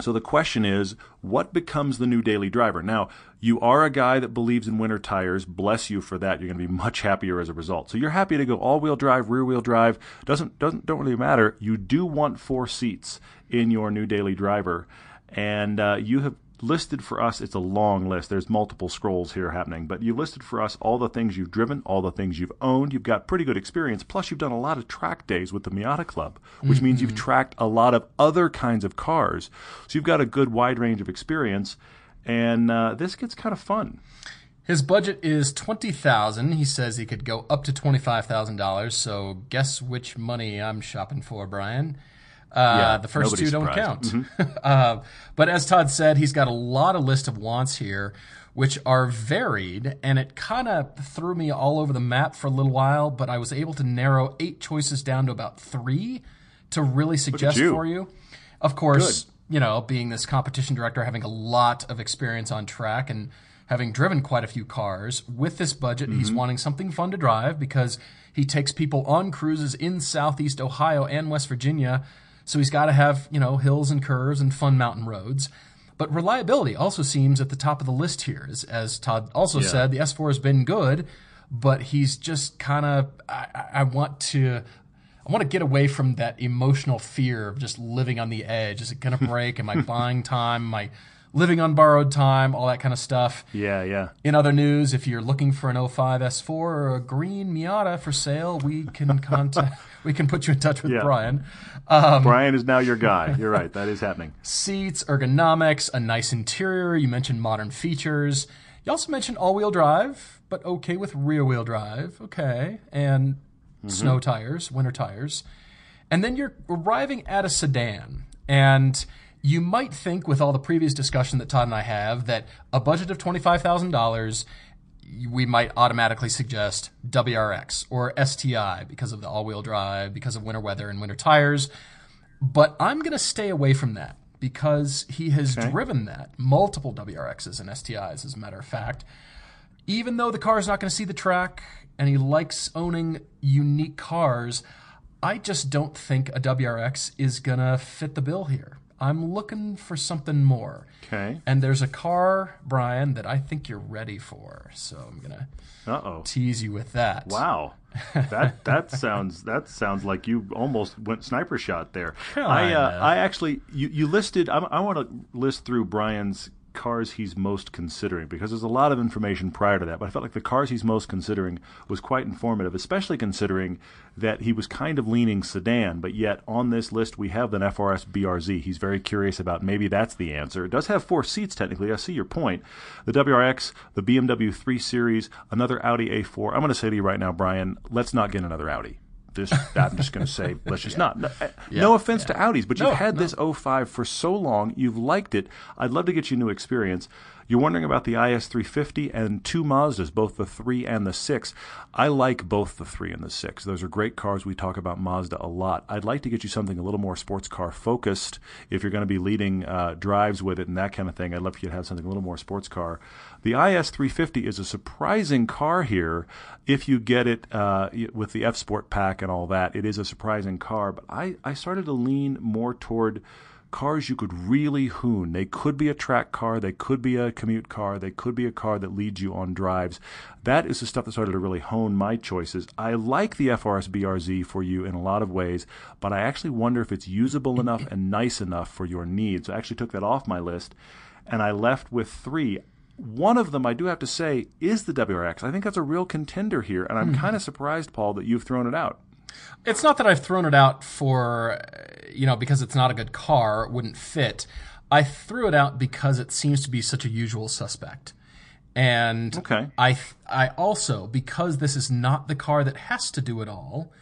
So the question is, what becomes the new daily driver? Now, you are a guy that believes in winter tires. Bless you for that. You're going to be much happier as a result. So you're happy to go all-wheel drive, rear-wheel drive. Doesn't doesn't don't really matter. You do want four seats in your new daily driver, and uh, you have listed for us. It's a long list. There's multiple scrolls here happening, but you listed for us all the things you've driven, all the things you've owned. You've got pretty good experience. Plus, you've done a lot of track days with the Miata Club, which means you've tracked a lot of other kinds of cars. So you've got a good wide range of experience, and uh, this gets kind of fun. His budget is twenty thousand. He says he could go up to twenty five thousand dollars. So guess which money I'm shopping for, Brian. Uh, Yeah, the first two don't surprised. count. uh, but as Todd said, he's got a lot of list of wants here, which are varied, and it kind of threw me all over the map for a little while. But I was able to narrow eight choices down to about three to really suggest you. for you. Of course, you know, being this competition director, having a lot of experience on track and having driven quite a few cars, with this budget, he's wanting something fun to drive because he takes people on cruises in Southeast Ohio and West Virginia. So he's got to have, you know, hills and curves and fun mountain roads. But reliability also seems at the top of the list here. As, as Todd also said, the S4 has been good, but he's just kind of, I, I- I want to, I want to get away from that emotional fear of just living on the edge. Is it going to break? Am I buying time? Am I living on borrowed time? All that kind of stuff. Yeah, yeah. In other news, if you're looking for an 05 S4 or a green Miata for sale, we can contact, we can put you in touch with Yeah. Brian. Um, Brian is now your guy. You're right. That is happening. seats, ergonomics, a nice interior. You mentioned modern features. You also mentioned all-wheel drive, but okay with rear-wheel drive. Okay, and snow tires, winter tires. And then you're arriving at a sedan, and you might think, with all the previous discussion that Todd and I have, that a budget of twenty-five thousand dollars we might automatically suggest WRX or STI because of the all-wheel drive, because of winter weather and winter tires. But I'm going to stay away from that because he has driven that multiple WRXs and STIs, as a matter of fact. Even though the car is not going to see the track and he likes owning unique cars, I just don't think a WRX is going to fit the bill here. I'm looking for something more. Okay. And there's a car, Brian, that I think you're ready for. So I'm going to Uh oh. tease you with that. Wow. That that sounds that sounds like you almost went sniper shot there. I uh, Kinda. I actually you, you listed I, I want to list through Brian's cars he's most considering because there's a lot of information prior to that but I felt like the cars he's most considering was quite informative especially considering that he was kind of leaning sedan but yet on this list we have an FRS BRZ he's very curious about maybe that's the answer. It does have four seats technically. I see your point. The WRX the BMW 3 Series another Audi A4 I'm going to say to you right now Brian let's not get another Audi this, I'm just going to say, let's just not. No, uh, no offense to Audis, but you've had no. this 05 for so long. You've liked it. I'd love to get you new experience. You're wondering about the IS350 and two Mazdas, both the 3 and the 6. I like both the 3 and the 6. Those are great cars. We talk about Mazda a lot. I'd like to get you something a little more sports car focused if you're going to be leading uh, drives with it and that kind of thing. I'd love for you to have something a little more sports car. The IS350 is a surprising car here if you get it uh, with the F Sport pack and all that. It is a surprising car, but I, I started to lean more toward cars you could really hoon. They could be a track car, they could be a commute car, they could be a car that leads you on drives. That is the stuff that started to really hone my choices. I like the FRS BRZ for you in a lot of ways, but I actually wonder if it's usable enough and nice enough for your needs. So I actually took that off my list and I left with three. One of them, I do have to say, is the WRX. I think that's a real contender here, and I'm mm. kind of surprised, Paul, that you've thrown it out. It's not that I've thrown it out for, you know, because it's not a good car, wouldn't fit. I threw it out because it seems to be such a usual suspect. And okay. I I also because this is not the car that has to do it all,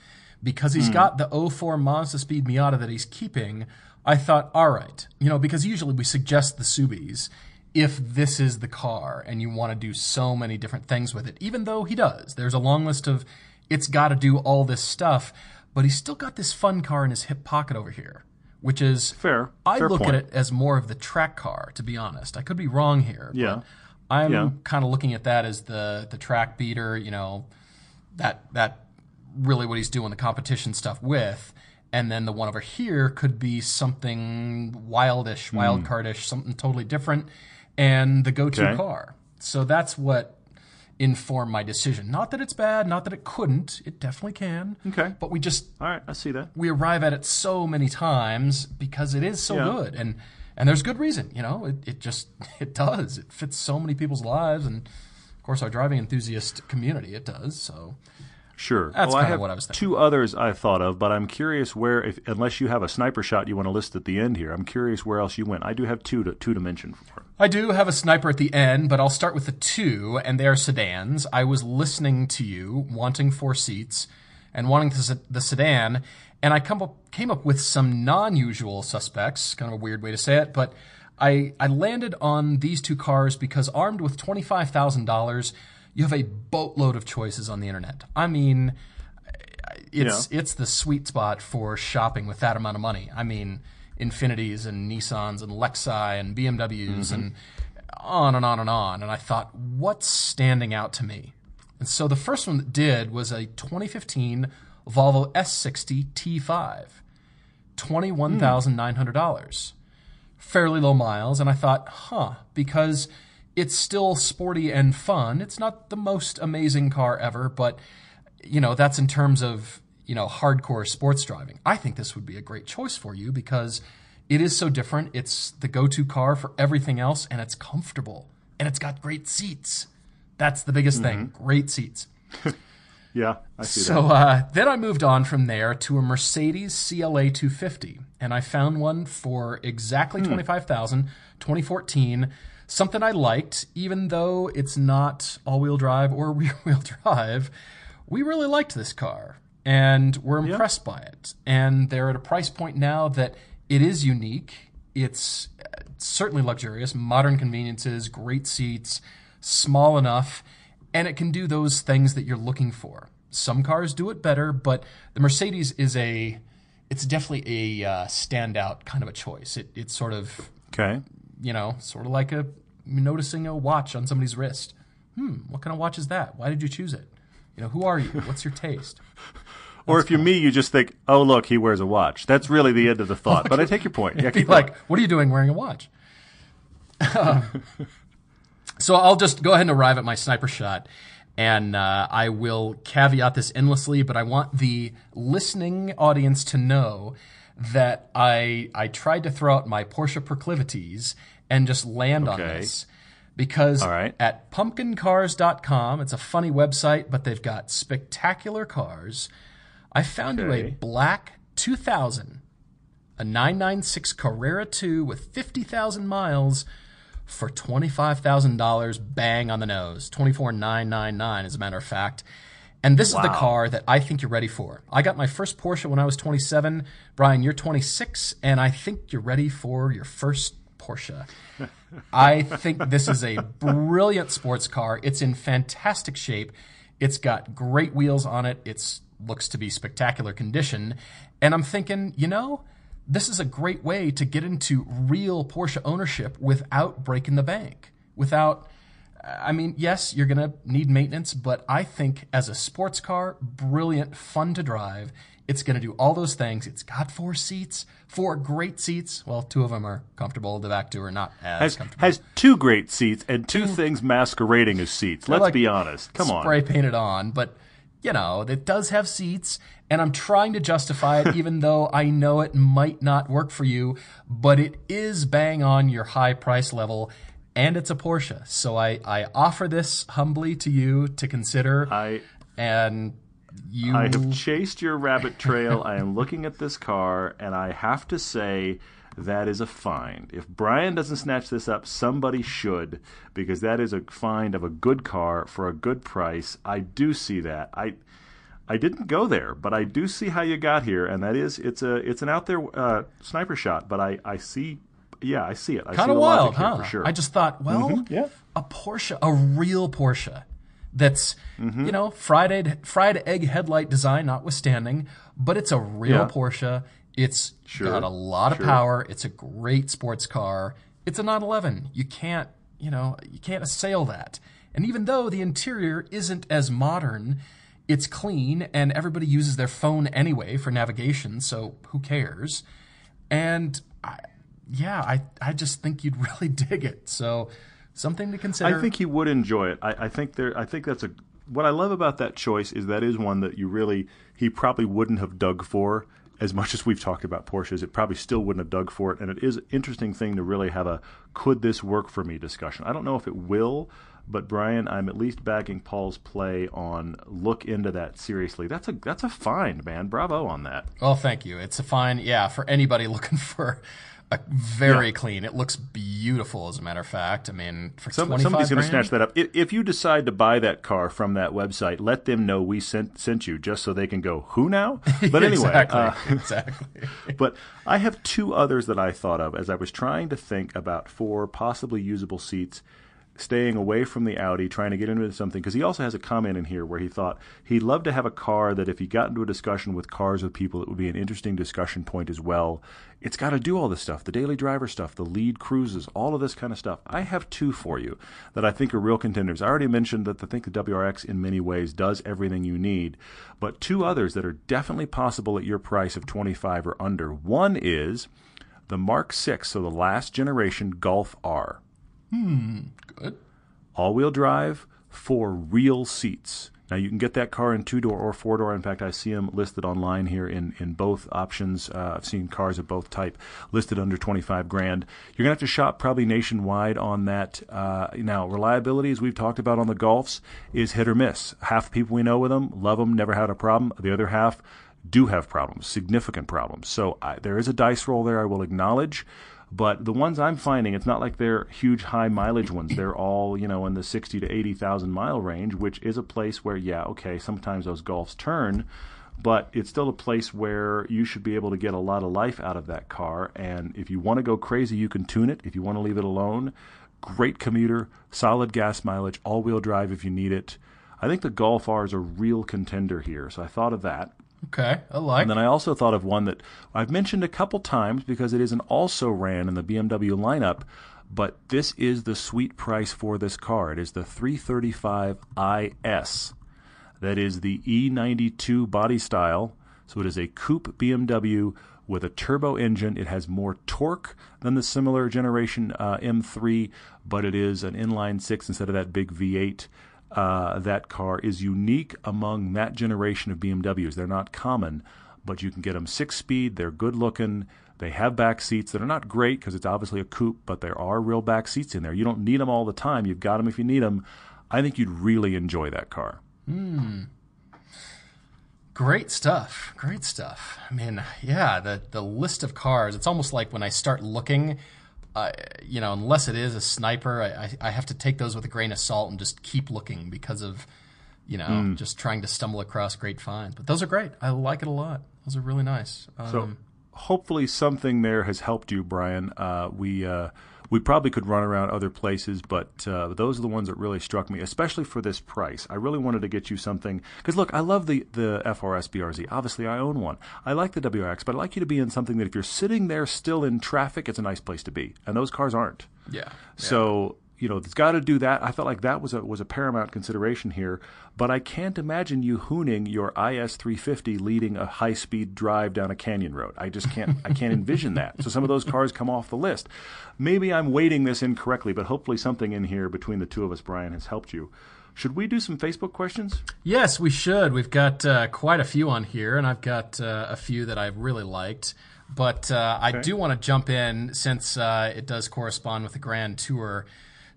because he's mm. got the 04 Mazda Speed Miata that he's keeping, I thought, all right, you know, because usually we suggest the Subies if this is the car and you want to do so many different things with it, even though he does. There's a long list of it's got to do all this stuff, but he's still got this fun car in his hip pocket over here, which is fair. I fair look point. at it as more of the track car, to be honest. I could be wrong here. Yeah. I'm yeah. kind of looking at that as the the track beater, you know, that that really what he's doing the competition stuff with. And then the one over here could be something wildish, mm. wild cardish, something totally different, and the go-to okay. car. So that's what inform my decision. Not that it's bad, not that it couldn't. It definitely can. Okay. But we just All right, I see that. We arrive at it so many times because it is so yeah. good and and there's good reason, you know. It it just it does. It fits so many people's lives and of course our driving enthusiast community it does. So Sure. That's well, kind of what I was thinking. Two others I thought of, but I'm curious where, if, unless you have a sniper shot you want to list at the end here, I'm curious where else you went. I do have two to two to mention for. I do have a sniper at the end, but I'll start with the two, and they are sedans. I was listening to you, wanting four seats, and wanting the, the sedan, and I come up, came up with some non-usual suspects. Kind of a weird way to say it, but I I landed on these two cars because armed with twenty five thousand dollars you have a boatload of choices on the internet. I mean, it's yeah. it's the sweet spot for shopping with that amount of money. I mean, Infinitis and Nissans and Lexi and BMWs mm-hmm. and on and on and on. And I thought, what's standing out to me? And so the first one that did was a 2015 Volvo S60 T5, $21,900. Fairly low miles. And I thought, huh, because it's still sporty and fun. It's not the most amazing car ever, but you know, that's in terms of, you know, hardcore sports driving. I think this would be a great choice for you because it is so different. It's the go-to car for everything else and it's comfortable and it's got great seats. That's the biggest mm-hmm. thing. Great seats. yeah, I see so, that. Uh, then I moved on from there to a Mercedes CLA 250 and I found one for exactly mm. 25,000, 2014 something I liked, even though it's not all wheel drive or rear wheel drive. We really liked this car and we're impressed yeah. by it. And they're at a price point now that it is unique. It's certainly luxurious, modern conveniences, great seats, small enough, and it can do those things that you're looking for. Some cars do it better, but the Mercedes is a it's definitely a uh, standout kind of a choice. It it's sort of okay you know, sort of like a noticing a watch on somebody's wrist. Hmm, what kind of watch is that? Why did you choose it? You know, who are you? What's your taste? or if you're me, you just think, "Oh, look, he wears a watch." That's really the end of the thought. but I take your point. Yeah, like, what are you doing wearing a watch? so I'll just go ahead and arrive at my sniper shot, and uh, I will caveat this endlessly. But I want the listening audience to know that I I tried to throw out my Porsche proclivities and just land okay. on this because right. at pumpkincars.com, it's a funny website, but they've got spectacular cars. I found okay. you a black 2000, a 996 Carrera 2 with 50,000 miles for $25,000 bang on the nose. 24999 as a matter of fact. And this wow. is the car that I think you're ready for. I got my first Porsche when I was 27. Brian, you're 26, and I think you're ready for your first Porsche. I think this is a brilliant sports car. It's in fantastic shape. It's got great wheels on it. It looks to be spectacular condition. And I'm thinking, you know, this is a great way to get into real Porsche ownership without breaking the bank. Without I mean, yes, you're going to need maintenance, but I think as a sports car, brilliant, fun to drive. It's going to do all those things. It's got four seats, four great seats. Well, two of them are comfortable. The back two are not as Has, comfortable. has two great seats and two things masquerading as seats. Let's like be honest. Come on. spray painted on, but you know, it does have seats, and I'm trying to justify it, even though I know it might not work for you, but it is bang on your high price level, and it's a Porsche. So I, I offer this humbly to you to consider, I and you. I have chased your rabbit trail. I am looking at this car, and I have to say that is a find. If Brian doesn't snatch this up, somebody should, because that is a find of a good car for a good price. I do see that. I I didn't go there, but I do see how you got here, and that is it's a it's an out there uh, sniper shot. But I I see, yeah, I see it. I kind of wild, logic here huh? For sure. I just thought, well, yeah. a Porsche, a real Porsche, that's Mm-hmm. you know fried fried egg headlight design notwithstanding, but it's a real Yeah. Porsche. It's Sure, got a lot of sure. power. It's a great sports car. It's a 911. You can't, you know, you can't assail that. And even though the interior isn't as modern, it's clean and everybody uses their phone anyway for navigation, so who cares? And I, yeah, I, I just think you'd really dig it. So something to consider. I think he would enjoy it. I, I think there. I think that's a. What I love about that choice is that is one that you really he probably wouldn't have dug for as much as we've talked about Porsches. It probably still wouldn't have dug for it, and it is an interesting thing to really have a could this work for me discussion. I don't know if it will, but Brian, I'm at least backing Paul's play on look into that seriously. That's a that's a find, man. Bravo on that. Well, thank you. It's a fine, yeah, for anybody looking for a very Yeah. clean. It looks beautiful, as a matter of fact. I mean, for Some, somebody's going to snatch that up. If, if you decide to buy that car from that website, let them know we sent sent you, just so they can go, "Who now?" But anyway, exactly, uh, exactly. but I have two others that I thought of as I was trying to think about four possibly usable seats, staying away from the Audi, trying to get into something. Because he also has a comment in here where he thought he'd love to have a car that if he got into a discussion with cars with people, it would be an interesting discussion point as well. It's got to do all this stuff the daily driver stuff, the lead cruises, all of this kind of stuff. I have two for you that I think are real contenders. I already mentioned that I think the WRX in many ways does everything you need, but two others that are definitely possible at your price of 25 or under. One is the Mark 6, so the last generation Golf R. Good. All wheel drive, four real seats. Now you can get that car in two door or four door. In fact, I see them listed online here in, in both options. Uh, I've seen cars of both type listed under twenty five grand. You're gonna have to shop probably nationwide on that. Uh, now reliability, as we've talked about on the Golfs, is hit or miss. Half the people we know with them love them, never had a problem. The other half do have problems, significant problems. So I, there is a dice roll there. I will acknowledge. But the ones I'm finding, it's not like they're huge high mileage ones. They're all, you know, in the 60 to 80,000 mile range, which is a place where, yeah, okay, sometimes those Golfs turn, but it's still a place where you should be able to get a lot of life out of that car. And if you want to go crazy, you can tune it. If you want to leave it alone, great commuter, solid gas mileage, all wheel drive if you need it. I think the Golf R is a real contender here. So I thought of that. Okay, I like. And then I also thought of one that I've mentioned a couple times because it is an also ran in the BMW lineup, but this is the sweet price for this car. It is the 335 IS. That is the E92 body style. So it is a coupe BMW with a turbo engine. It has more torque than the similar generation uh, M3, but it is an inline six instead of that big V8 uh, that car is unique among that generation of BMWs. They're not common, but you can get them six speed. They're good looking. They have back seats that are not great because it's obviously a coupe, but there are real back seats in there. You don't need them all the time. You've got them if you need them. I think you'd really enjoy that car. Great stuff. Great stuff. I mean, yeah, the the list of cars. It's almost like when I start looking, uh, you know, unless it is a sniper, I, I, have to take those with a grain of salt and just keep looking because of, you know, Hmm. just trying to stumble across great finds. But those are great. I like it a lot. Those are really nice. Um, So hopefully something there has helped you, Brian. Uh, we uh, we probably could run around other places, but uh, those are the ones that really struck me, especially for this price. I really wanted to get you something because look, I love the the FRS BRZ. Obviously, I own one. I like the WRX, but I'd like you to be in something that if you're sitting there still in traffic, it's a nice place to be, and those cars aren't. Yeah. So you know, it's got to do that. I felt like that was a was a paramount consideration here. But I can't imagine you hooning your IS 350 leading a high speed drive down a canyon road. I just can't. I can't envision that. So some of those cars come off the list. Maybe I'm weighting this incorrectly, but hopefully something in here between the two of us, Brian, has helped you. Should we do some Facebook questions? Yes, we should. We've got uh, quite a few on here, and I've got uh, a few that I've really liked. But uh, I do want to jump in since uh, it does correspond with the Grand Tour.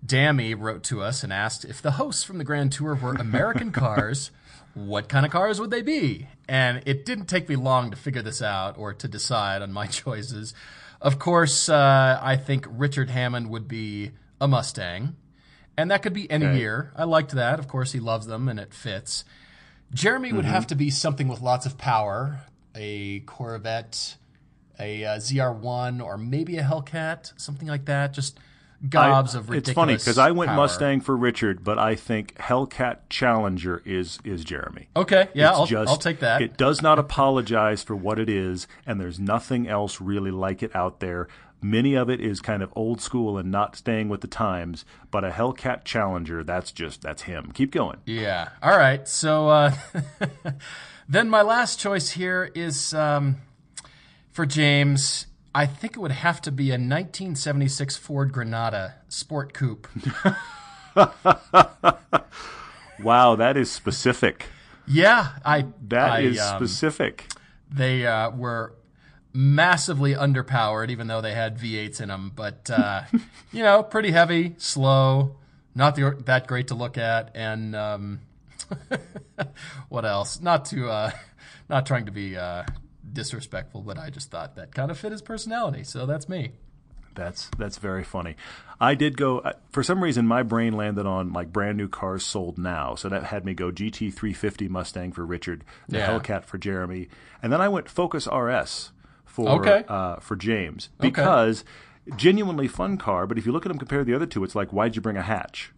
Dammy wrote to us and asked if the hosts from the Grand Tour were American cars, what kind of cars would they be? And it didn't take me long to figure this out or to decide on my choices. Of course, uh, I think Richard Hammond would be a Mustang, and that could be any Okay. year. I liked that. Of course, he loves them and it fits. Jeremy would have to be something with lots of power, a Corvette, a uh, ZR1, or maybe a Hellcat, something like that. Just gobs I- of ridiculous. It's funny because I went power. Mustang for Richard, but I think Hellcat Challenger is is Jeremy. Okay, yeah, I'll, just- I'll take that. It does not apologize for what it is, and there's nothing else really like it out there. Many of it is kind of old school and not staying with the times, but a Hellcat Challenger, that's just that's him. Keep going. Yeah. All right. So uh, then my last choice here is um, for James. I think it would have to be a 1976 Ford Granada Sport Coupe. Wow, that is specific. Yeah, I. That I, is um, specific. They uh, were massively underpowered, even though they had V8s in them. But uh, you know, pretty heavy, slow, not the, that great to look at, and um, what else? Not to, uh, not trying to be uh, disrespectful, but I just thought that kind of fit his personality. So that's me. That's that's very funny. I did go uh, for some reason. My brain landed on like brand new cars sold now, so that had me go GT 350 Mustang for Richard, the Yeah. Hellcat for Jeremy, and then I went Focus RS for Okay. uh, for James because genuinely fun car. But if you look at them compared to the other two, it's like why'd you bring a hatch?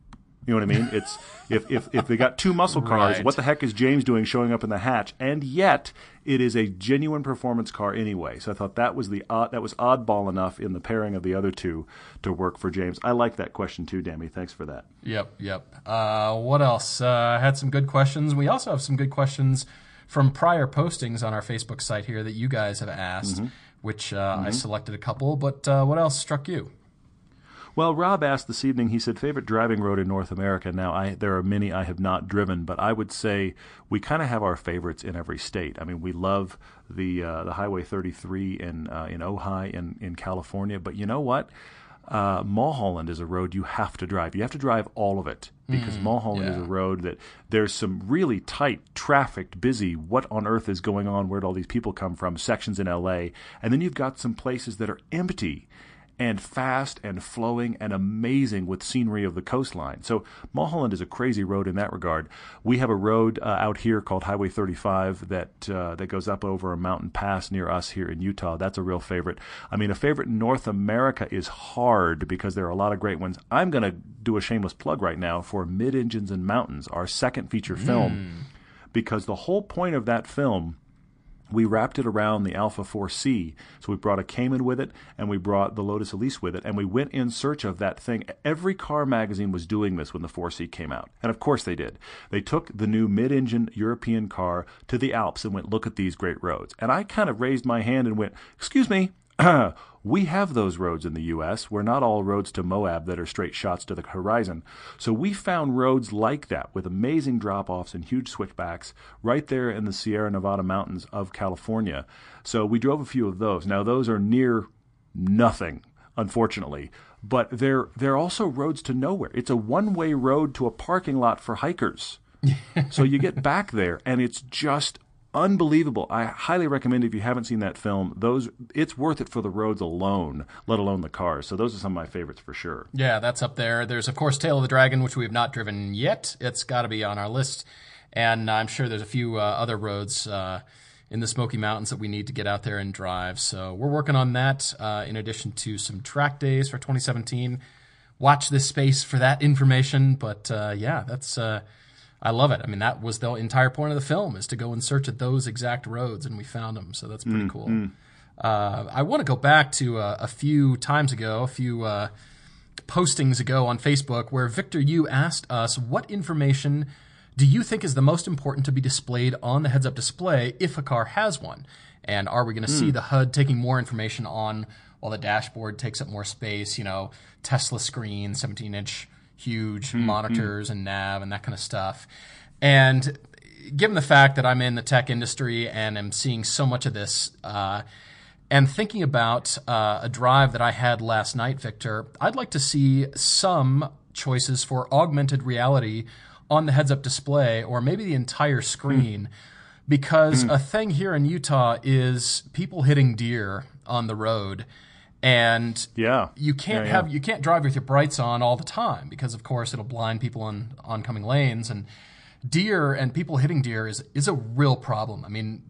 You know what I mean? It's if if if they got two muscle cars, Right. what the heck is James doing showing up in the hatch? And yet it is a genuine performance car anyway. So I thought that was the odd, that was oddball enough in the pairing of the other two to work for James. I like that question too, Dammy. Thanks for that. Yep, yep. Uh, what else? Uh, I had some good questions. We also have some good questions from prior postings on our Facebook site here that you guys have asked, which uh, I selected a couple. But uh, what else struck you? Well, Rob asked this evening. He said favorite driving road in North America. Now, I there are many I have not driven, but I would say we kind of have our favorites in every state. I mean, we love the uh, the Highway 33 in uh, in Ojai in in California, but you know what? Uh, Mulholland is a road you have to drive. You have to drive all of it because Mulholland is a road that there's some really tight, trafficked, busy. What on earth is going on? Where'd all these people come from? Sections in L.A. and then you've got some places that are empty and fast and flowing and amazing with scenery of the coastline. So Mulholland is a crazy road in that regard. We have a road uh, out here called Highway 35 that uh, that goes up over a mountain pass near us here in Utah. That's a real favorite. I mean, a favorite in North America is hard because there are a lot of great ones. I'm going to do a shameless plug right now for Mid Engines and Mountains, our second feature film, because the whole point of that film we wrapped it around the Alfa 4C. So we brought a Cayman with it, and we brought the Lotus Elise with it, and we went in search of that thing. Every car magazine was doing this when the 4C came out. And of course they did. They took the new mid engine European car to the Alps and went, look at these great roads. And I kind of raised my hand and went, excuse me. we have those roads in the U.S. We're not all roads to Moab that are straight shots to the horizon. So we found roads like that with amazing drop offs and huge switchbacks right there in the Sierra Nevada mountains of California. So we drove a few of those. Now, those are near nothing, unfortunately. But they're they're also roads to nowhere. It's a one-way road to a parking lot for hikers. so you get back there, and it's just unbelievable. I highly recommend if you haven't seen that film, those it's worth it for the roads alone, let alone the cars. So those are some of my favorites for sure. Yeah, that's up there. There's of course Tail of the Dragon, which we have not driven yet. It's got to be on our list, and I'm sure there's a few uh, other roads uh, in the Smoky Mountains that we need to get out there and drive. So we're working on that. Uh, in addition to some track days for 2017. Watch this space for that information. But uh, yeah, that's uh, I love it. I mean, that was the entire point of the film is to go in search of those exact roads, and we found them. So that's pretty cool. Uh, I want to go back to uh, a few times ago, a few uh, postings ago on Facebook, where Victor, you asked us what information do you think is the most important to be displayed on the heads-up display if a car has one, and are we going to see the HUD taking more information on while the dashboard takes up more space? You know, Tesla screen, 17-inch huge monitors and nav and that kind of stuff, and given the fact that I'm in the tech industry and am seeing so much of this, uh, and thinking about uh, a drive that I had last night, Victor, I'd like to see some choices for augmented reality on the heads up display or maybe the entire screen. Because a thing here in Utah is people hitting deer on the road. And Yeah. you can't Yeah, have yeah. you can't drive with your brights on all the time because of course it'll blind people on oncoming lanes and deer and people hitting deer is is a real problem. I mean,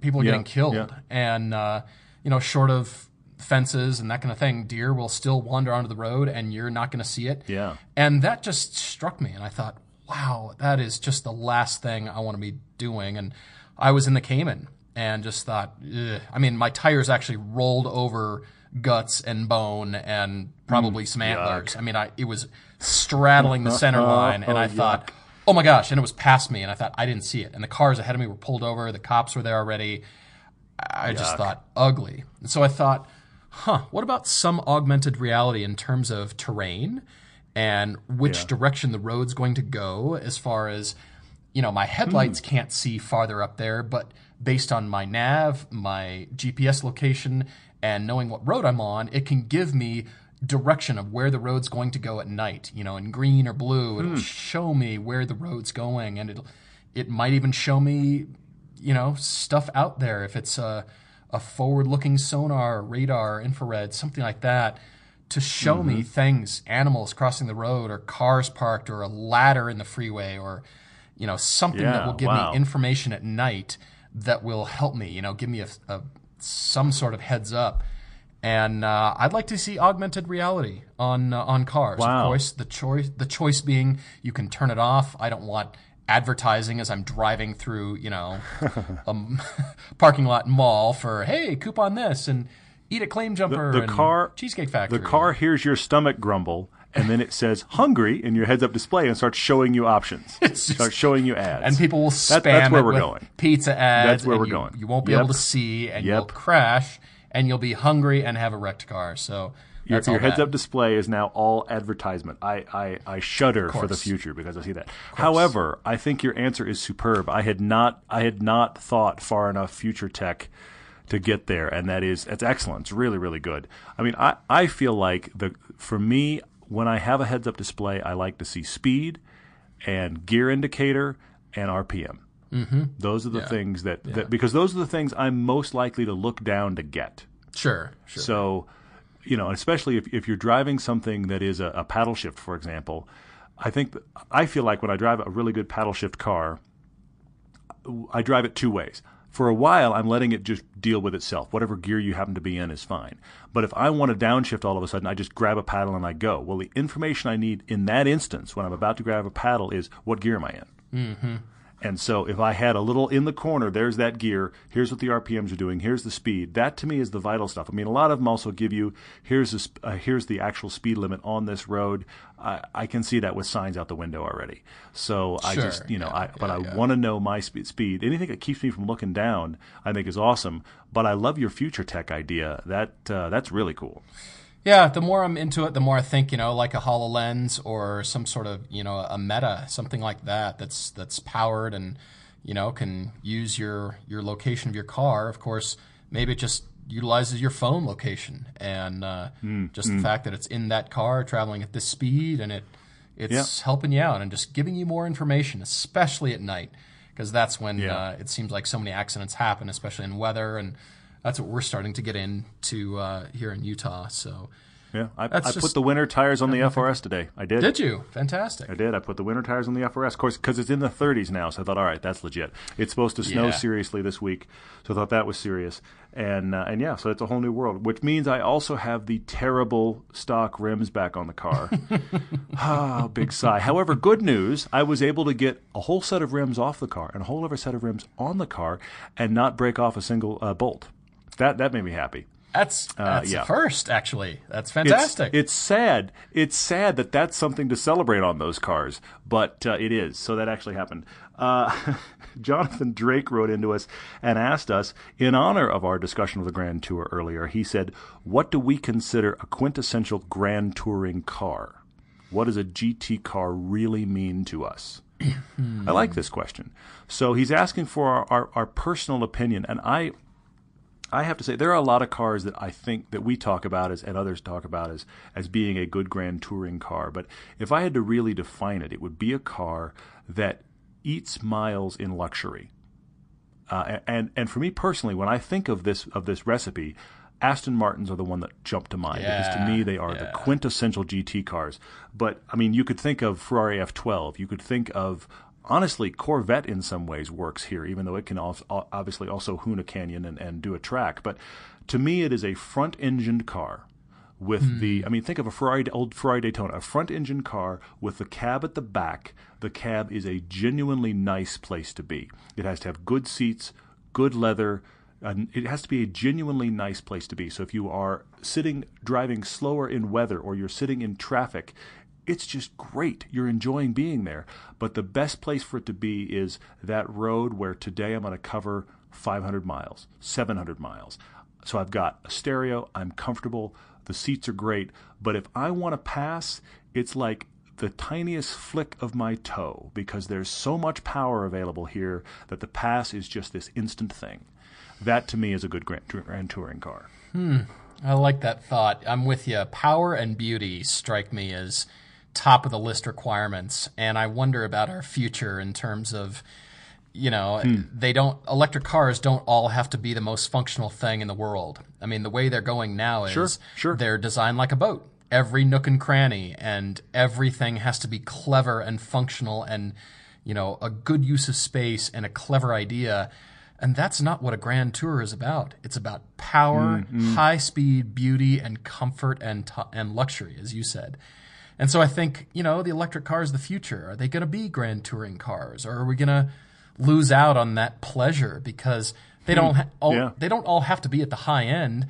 people are Yeah, getting killed and uh, you know short of fences and that kind of thing deer will still wander onto the road and you're not going to see it Yeah. and that just struck me and i thought wow that is just the last thing i want to be doing and i was in the cayman and just thought Ugh. i mean my tires actually rolled over guts and bone and probably some antlers. i mean I, it was straddling the center line and i Oh, thought oh my gosh and it was past me and i thought i didn't see it. And the cars ahead of me were pulled over the cops were there already. I just thought ugly. And so I thought, huh, what about some augmented reality in terms of terrain? And which Yeah. direction the road's going to go as far as, you know, my headlights can't see farther up there, but based on my nav, my GPS location, and knowing what road I'm on, it can give me direction of where the road's going to go at night. You know, in green or blue, it'll hmm. show me where the road's going, and it'll it might even show me you know stuff out there if it's a, a forward looking sonar radar infrared something like that to show me mm-hmm. things animals crossing the road or cars parked or a ladder in the freeway or you know something that will give wow. me information at night that will help me you know give me a, a some sort of heads up and uh, I'd like to see augmented reality on uh, on cars. Wow. Of course, the choice the choice being you can turn it off. I don't want advertising as I'm driving through, you know, a parking lot mall for hey, coupon this and eat a claim jumper the and car- cheesecake factory. The car hears your stomach grumble, and then it says "hungry" in your heads-up display and starts showing you options. Starts showing you ads. and people will spam That- that's where we're going. pizza ads. That's where we're you, going. You won't be Yep. able to see, and you'll crash, and you'll be hungry and have a wrecked car. So your, that's your heads-up display is now all advertisement. I, I, I shudder for the future because I see that. However, I think your answer is superb. I had not I had not thought far enough future tech to get there, and that is it's excellent. It's really really good. I mean, I, I feel like the for me when I have a heads-up display, I like to see speed and gear indicator and RPM. Mm-hmm. Those are the things that, that because those are the things I'm most likely to look down to get. Sure, sure. So, you know, especially if, if you're driving something that is a, a paddle shift, for example, I think I feel like when I drive a really good paddle shift car, I drive it two ways. For a while, I'm letting it just deal with itself. Whatever gear you happen to be in is fine. But if I want to downshift all of a sudden, I just grab a paddle and I go. Well, the information I need in that instance, when I'm about to grab a paddle, is what gear am I in? Mm-hmm. And so if I had a little in the corner, there's that gear. Here's what the RPMs are doing. Here's the speed. That to me is the vital stuff. I mean, a lot of them also give you here's the uh, here's the actual speed limit on this road. I, I can see that with signs out the window already. So I just you know Yeah, I but yeah, I yeah. want to know my speed. Speed. Anything that keeps me from looking down, I think is awesome. But I love your future tech idea. That uh, that's really cool. Yeah, the more I'm into it, the more I think, you know, like a HoloLens or some sort of, you know, a meta, something like that that's that's powered and, you know, can use your your location of your car. Of course, maybe it just utilizes your phone location and uh, Hmm, just the fact that it's in that car traveling at this speed and it it's helping you out and just giving you more information, especially at night, because that's when Yeah. uh, it seems like so many accidents happen, especially in weather, and that's what we're starting to get into uh, here in Utah. So, Yeah, I, I just- put the winter tires on the FRS today. I did. Did you? Fantastic. I did. I put the winter tires on the FRS, of course, because it's in the 30s now. So I thought, all right, that's legit. It's supposed to snow Yeah. seriously this week, so I thought that was serious. And uh, and yeah, so it's a whole new world, which means I also have the terrible stock rims back on the car. ah, big sigh. However, good news: I was able to get a whole set of rims off the car and a whole other set of rims on the car, and not break off a single uh, bolt. That that made me happy. That's that's yeah. first, actually. That's It's- fantastic. It's, sad. It's sad that that's something to celebrate on those cars, but uh, it is. So that actually happened. Uh, Jonathan Drake wrote into us and asked us, in honor of our discussion of the Grand Tour earlier, he said, What do we consider a quintessential Grand Touring car? What does a GT car really mean to us? I like this question. So he's asking for our, our, our personal opinion, and I I have to say there are a lot of cars that I think that we talk about as and others talk about as as being a good grand touring car. But if I had to really define it, it would be a car that eats miles in luxury. Uh, and and for me personally, when I think of this of this recipe, Aston Martins are the one that jump to mind because to me they are the quintessential GT cars. But I mean, you could think of Ferrari F12. You could think of honestly Corvette in some ways works here, even though it can also, obviously also hoon a canyon and, and do a track. But to me, it is a front engined car with the hmm. I mean think of a Ferrari old Ferrari Daytona, a front engine car with the cab at the back. The cab is a genuinely nice place to be. It has to have good seats, good leather. and it has to be a genuinely nice place to be. So if you are sitting driving slower in weather or you're sitting in traffic, it's just great. You're enjoying being there. But the best place for it to be is that road where today I'm going to cover 500 miles, 700 miles. So I've got a stereo, I'm comfortable, the seats are great, but if I want to pass, it's like the tiniest flick of my toe because there's so much power available here that the pass is just this instant thing. That to me is a good grand, grand touring car. Hmm. I like that thought. I'm with you. Power and beauty strike me as top of the list requirements, and I wonder about our future in terms of, you know, Hmm. they don't electric cars don't all have to be the most functional thing in the world. I mean, the way they're going now is Sure, sure. they're designed like a boat. Every nook and cranny and everything has to be clever and functional and, you know, a good use of space and a clever idea. And that's not what a grand tour is about. It's about power, Mm-hmm. high speed, beauty, and comfort and t- and luxury, as you said. And so I think you know the electric car is the future. Are they going to be grand touring cars, or are we going to lose out on that pleasure because they don't ha- all, Hmm. Yeah. they don't all have to be at the high end?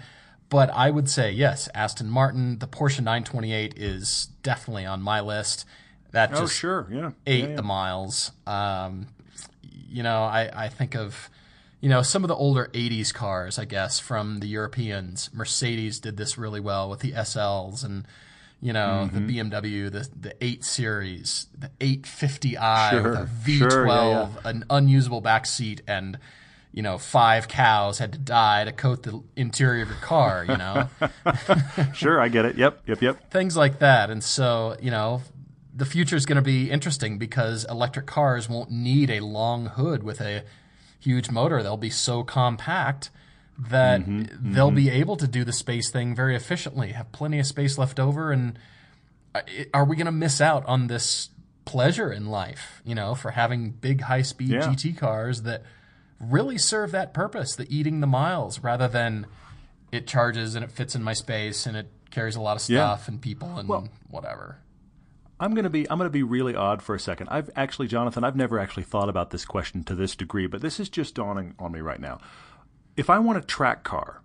But I would say yes, Aston Martin, the Porsche 928 is definitely on my list. That Oh, sure, yeah. ate Yeah, yeah. the miles. Um, you know, I, I think of, you know, some of the older 80s cars, I guess, from the Europeans. Mercedes did this really well with the SLs and, you know, Mm-hmm. the BMW, the, the 8 Series, the 850i with a Sure, V12, sure, yeah, an unusable back seat, and, you know, five cows had to die to coat the interior of your car, you know? Sure, I get it. Yep, yep, yep. things like that. And so, you know, the future is going to be interesting because electric cars won't need a long hood with a huge motor. They'll be so compact that mm-hmm. they'll mm-hmm. be able to do the space thing very efficiently, have plenty of space left over. And are we going to miss out on this pleasure in life, you know, for having big high speed Yeah. GT cars that really serve that purpose, the eating the miles, rather than it charges and it fits in my space and it carries a lot of Yeah. stuff and people and whatever. I'm gonna be I'm gonna be really odd for a second. I've actually, Jonathan, I've never actually thought about this question to this degree, but this is just dawning on me right now. If I want a track car,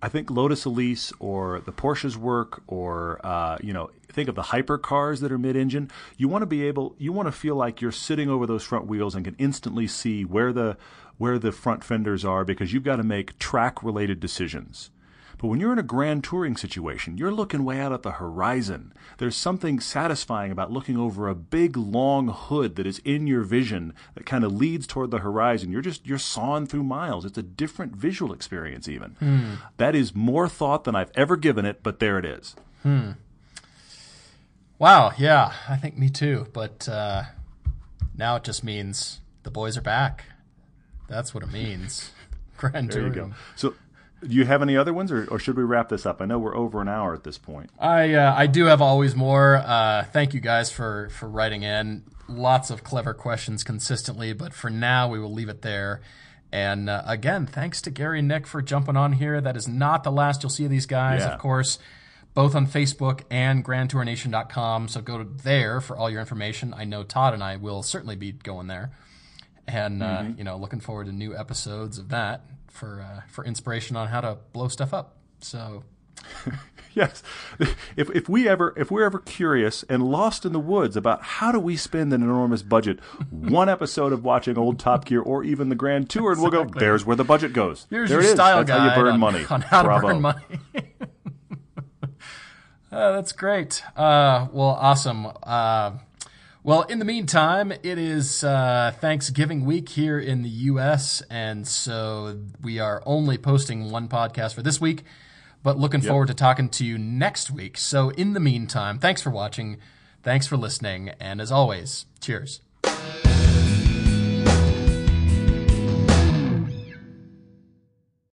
I think Lotus Elise or the Porsches work, or uh, you know, think of the hyper cars that are mid-engine. You want to be able, you want to feel like you're sitting over those front wheels and can instantly see where the where the front fenders are because you've got to make track-related decisions. But when you're in a grand touring situation, you're looking way out at the horizon. There's something satisfying about looking over a big long hood that is in your vision that kind of leads toward the horizon. You're just you're sawing through miles. It's a different visual experience even. That is more thought than I've ever given it, but there it is. Hmm. Wow, yeah, I think me too. But uh, now it just means the boys are back. That's what it means. Grand There you touring. go. So Do you have any other ones, or, or, should we wrap this up? I know we're over an hour at this point. I uh, I do have always more. Uh, thank you guys for for writing in. Lots of clever questions consistently, but for now we will leave it there. And uh, again, thanks to Gary and Nick for jumping on here. That is not the last you'll see of these guys, yeah. of course, both on Facebook and GrandTourNation.com. So go there for all your information. I know Todd and I will certainly be going there, and uh, mm-hmm. you know, looking forward to new episodes of that for uh, for inspiration on how to blow stuff up. So. yes. If if we ever if we're ever curious and lost in the woods about how do we spend an enormous budget, one episode of watching old Top Gear or even the Grand Tour, and exactly. we'll go. There's where the budget goes. Here's there your style That's how you burn on, money. On how Bravo. to burn money. uh, that's great. Uh, well, awesome. Well, in the meantime, it is uh, Thanksgiving week here in the U.S., and so we are only posting one podcast for this week but looking yep. forward to talking to you next week. So, in the meantime, thanks for watching, thanks for listening, and as always, cheers.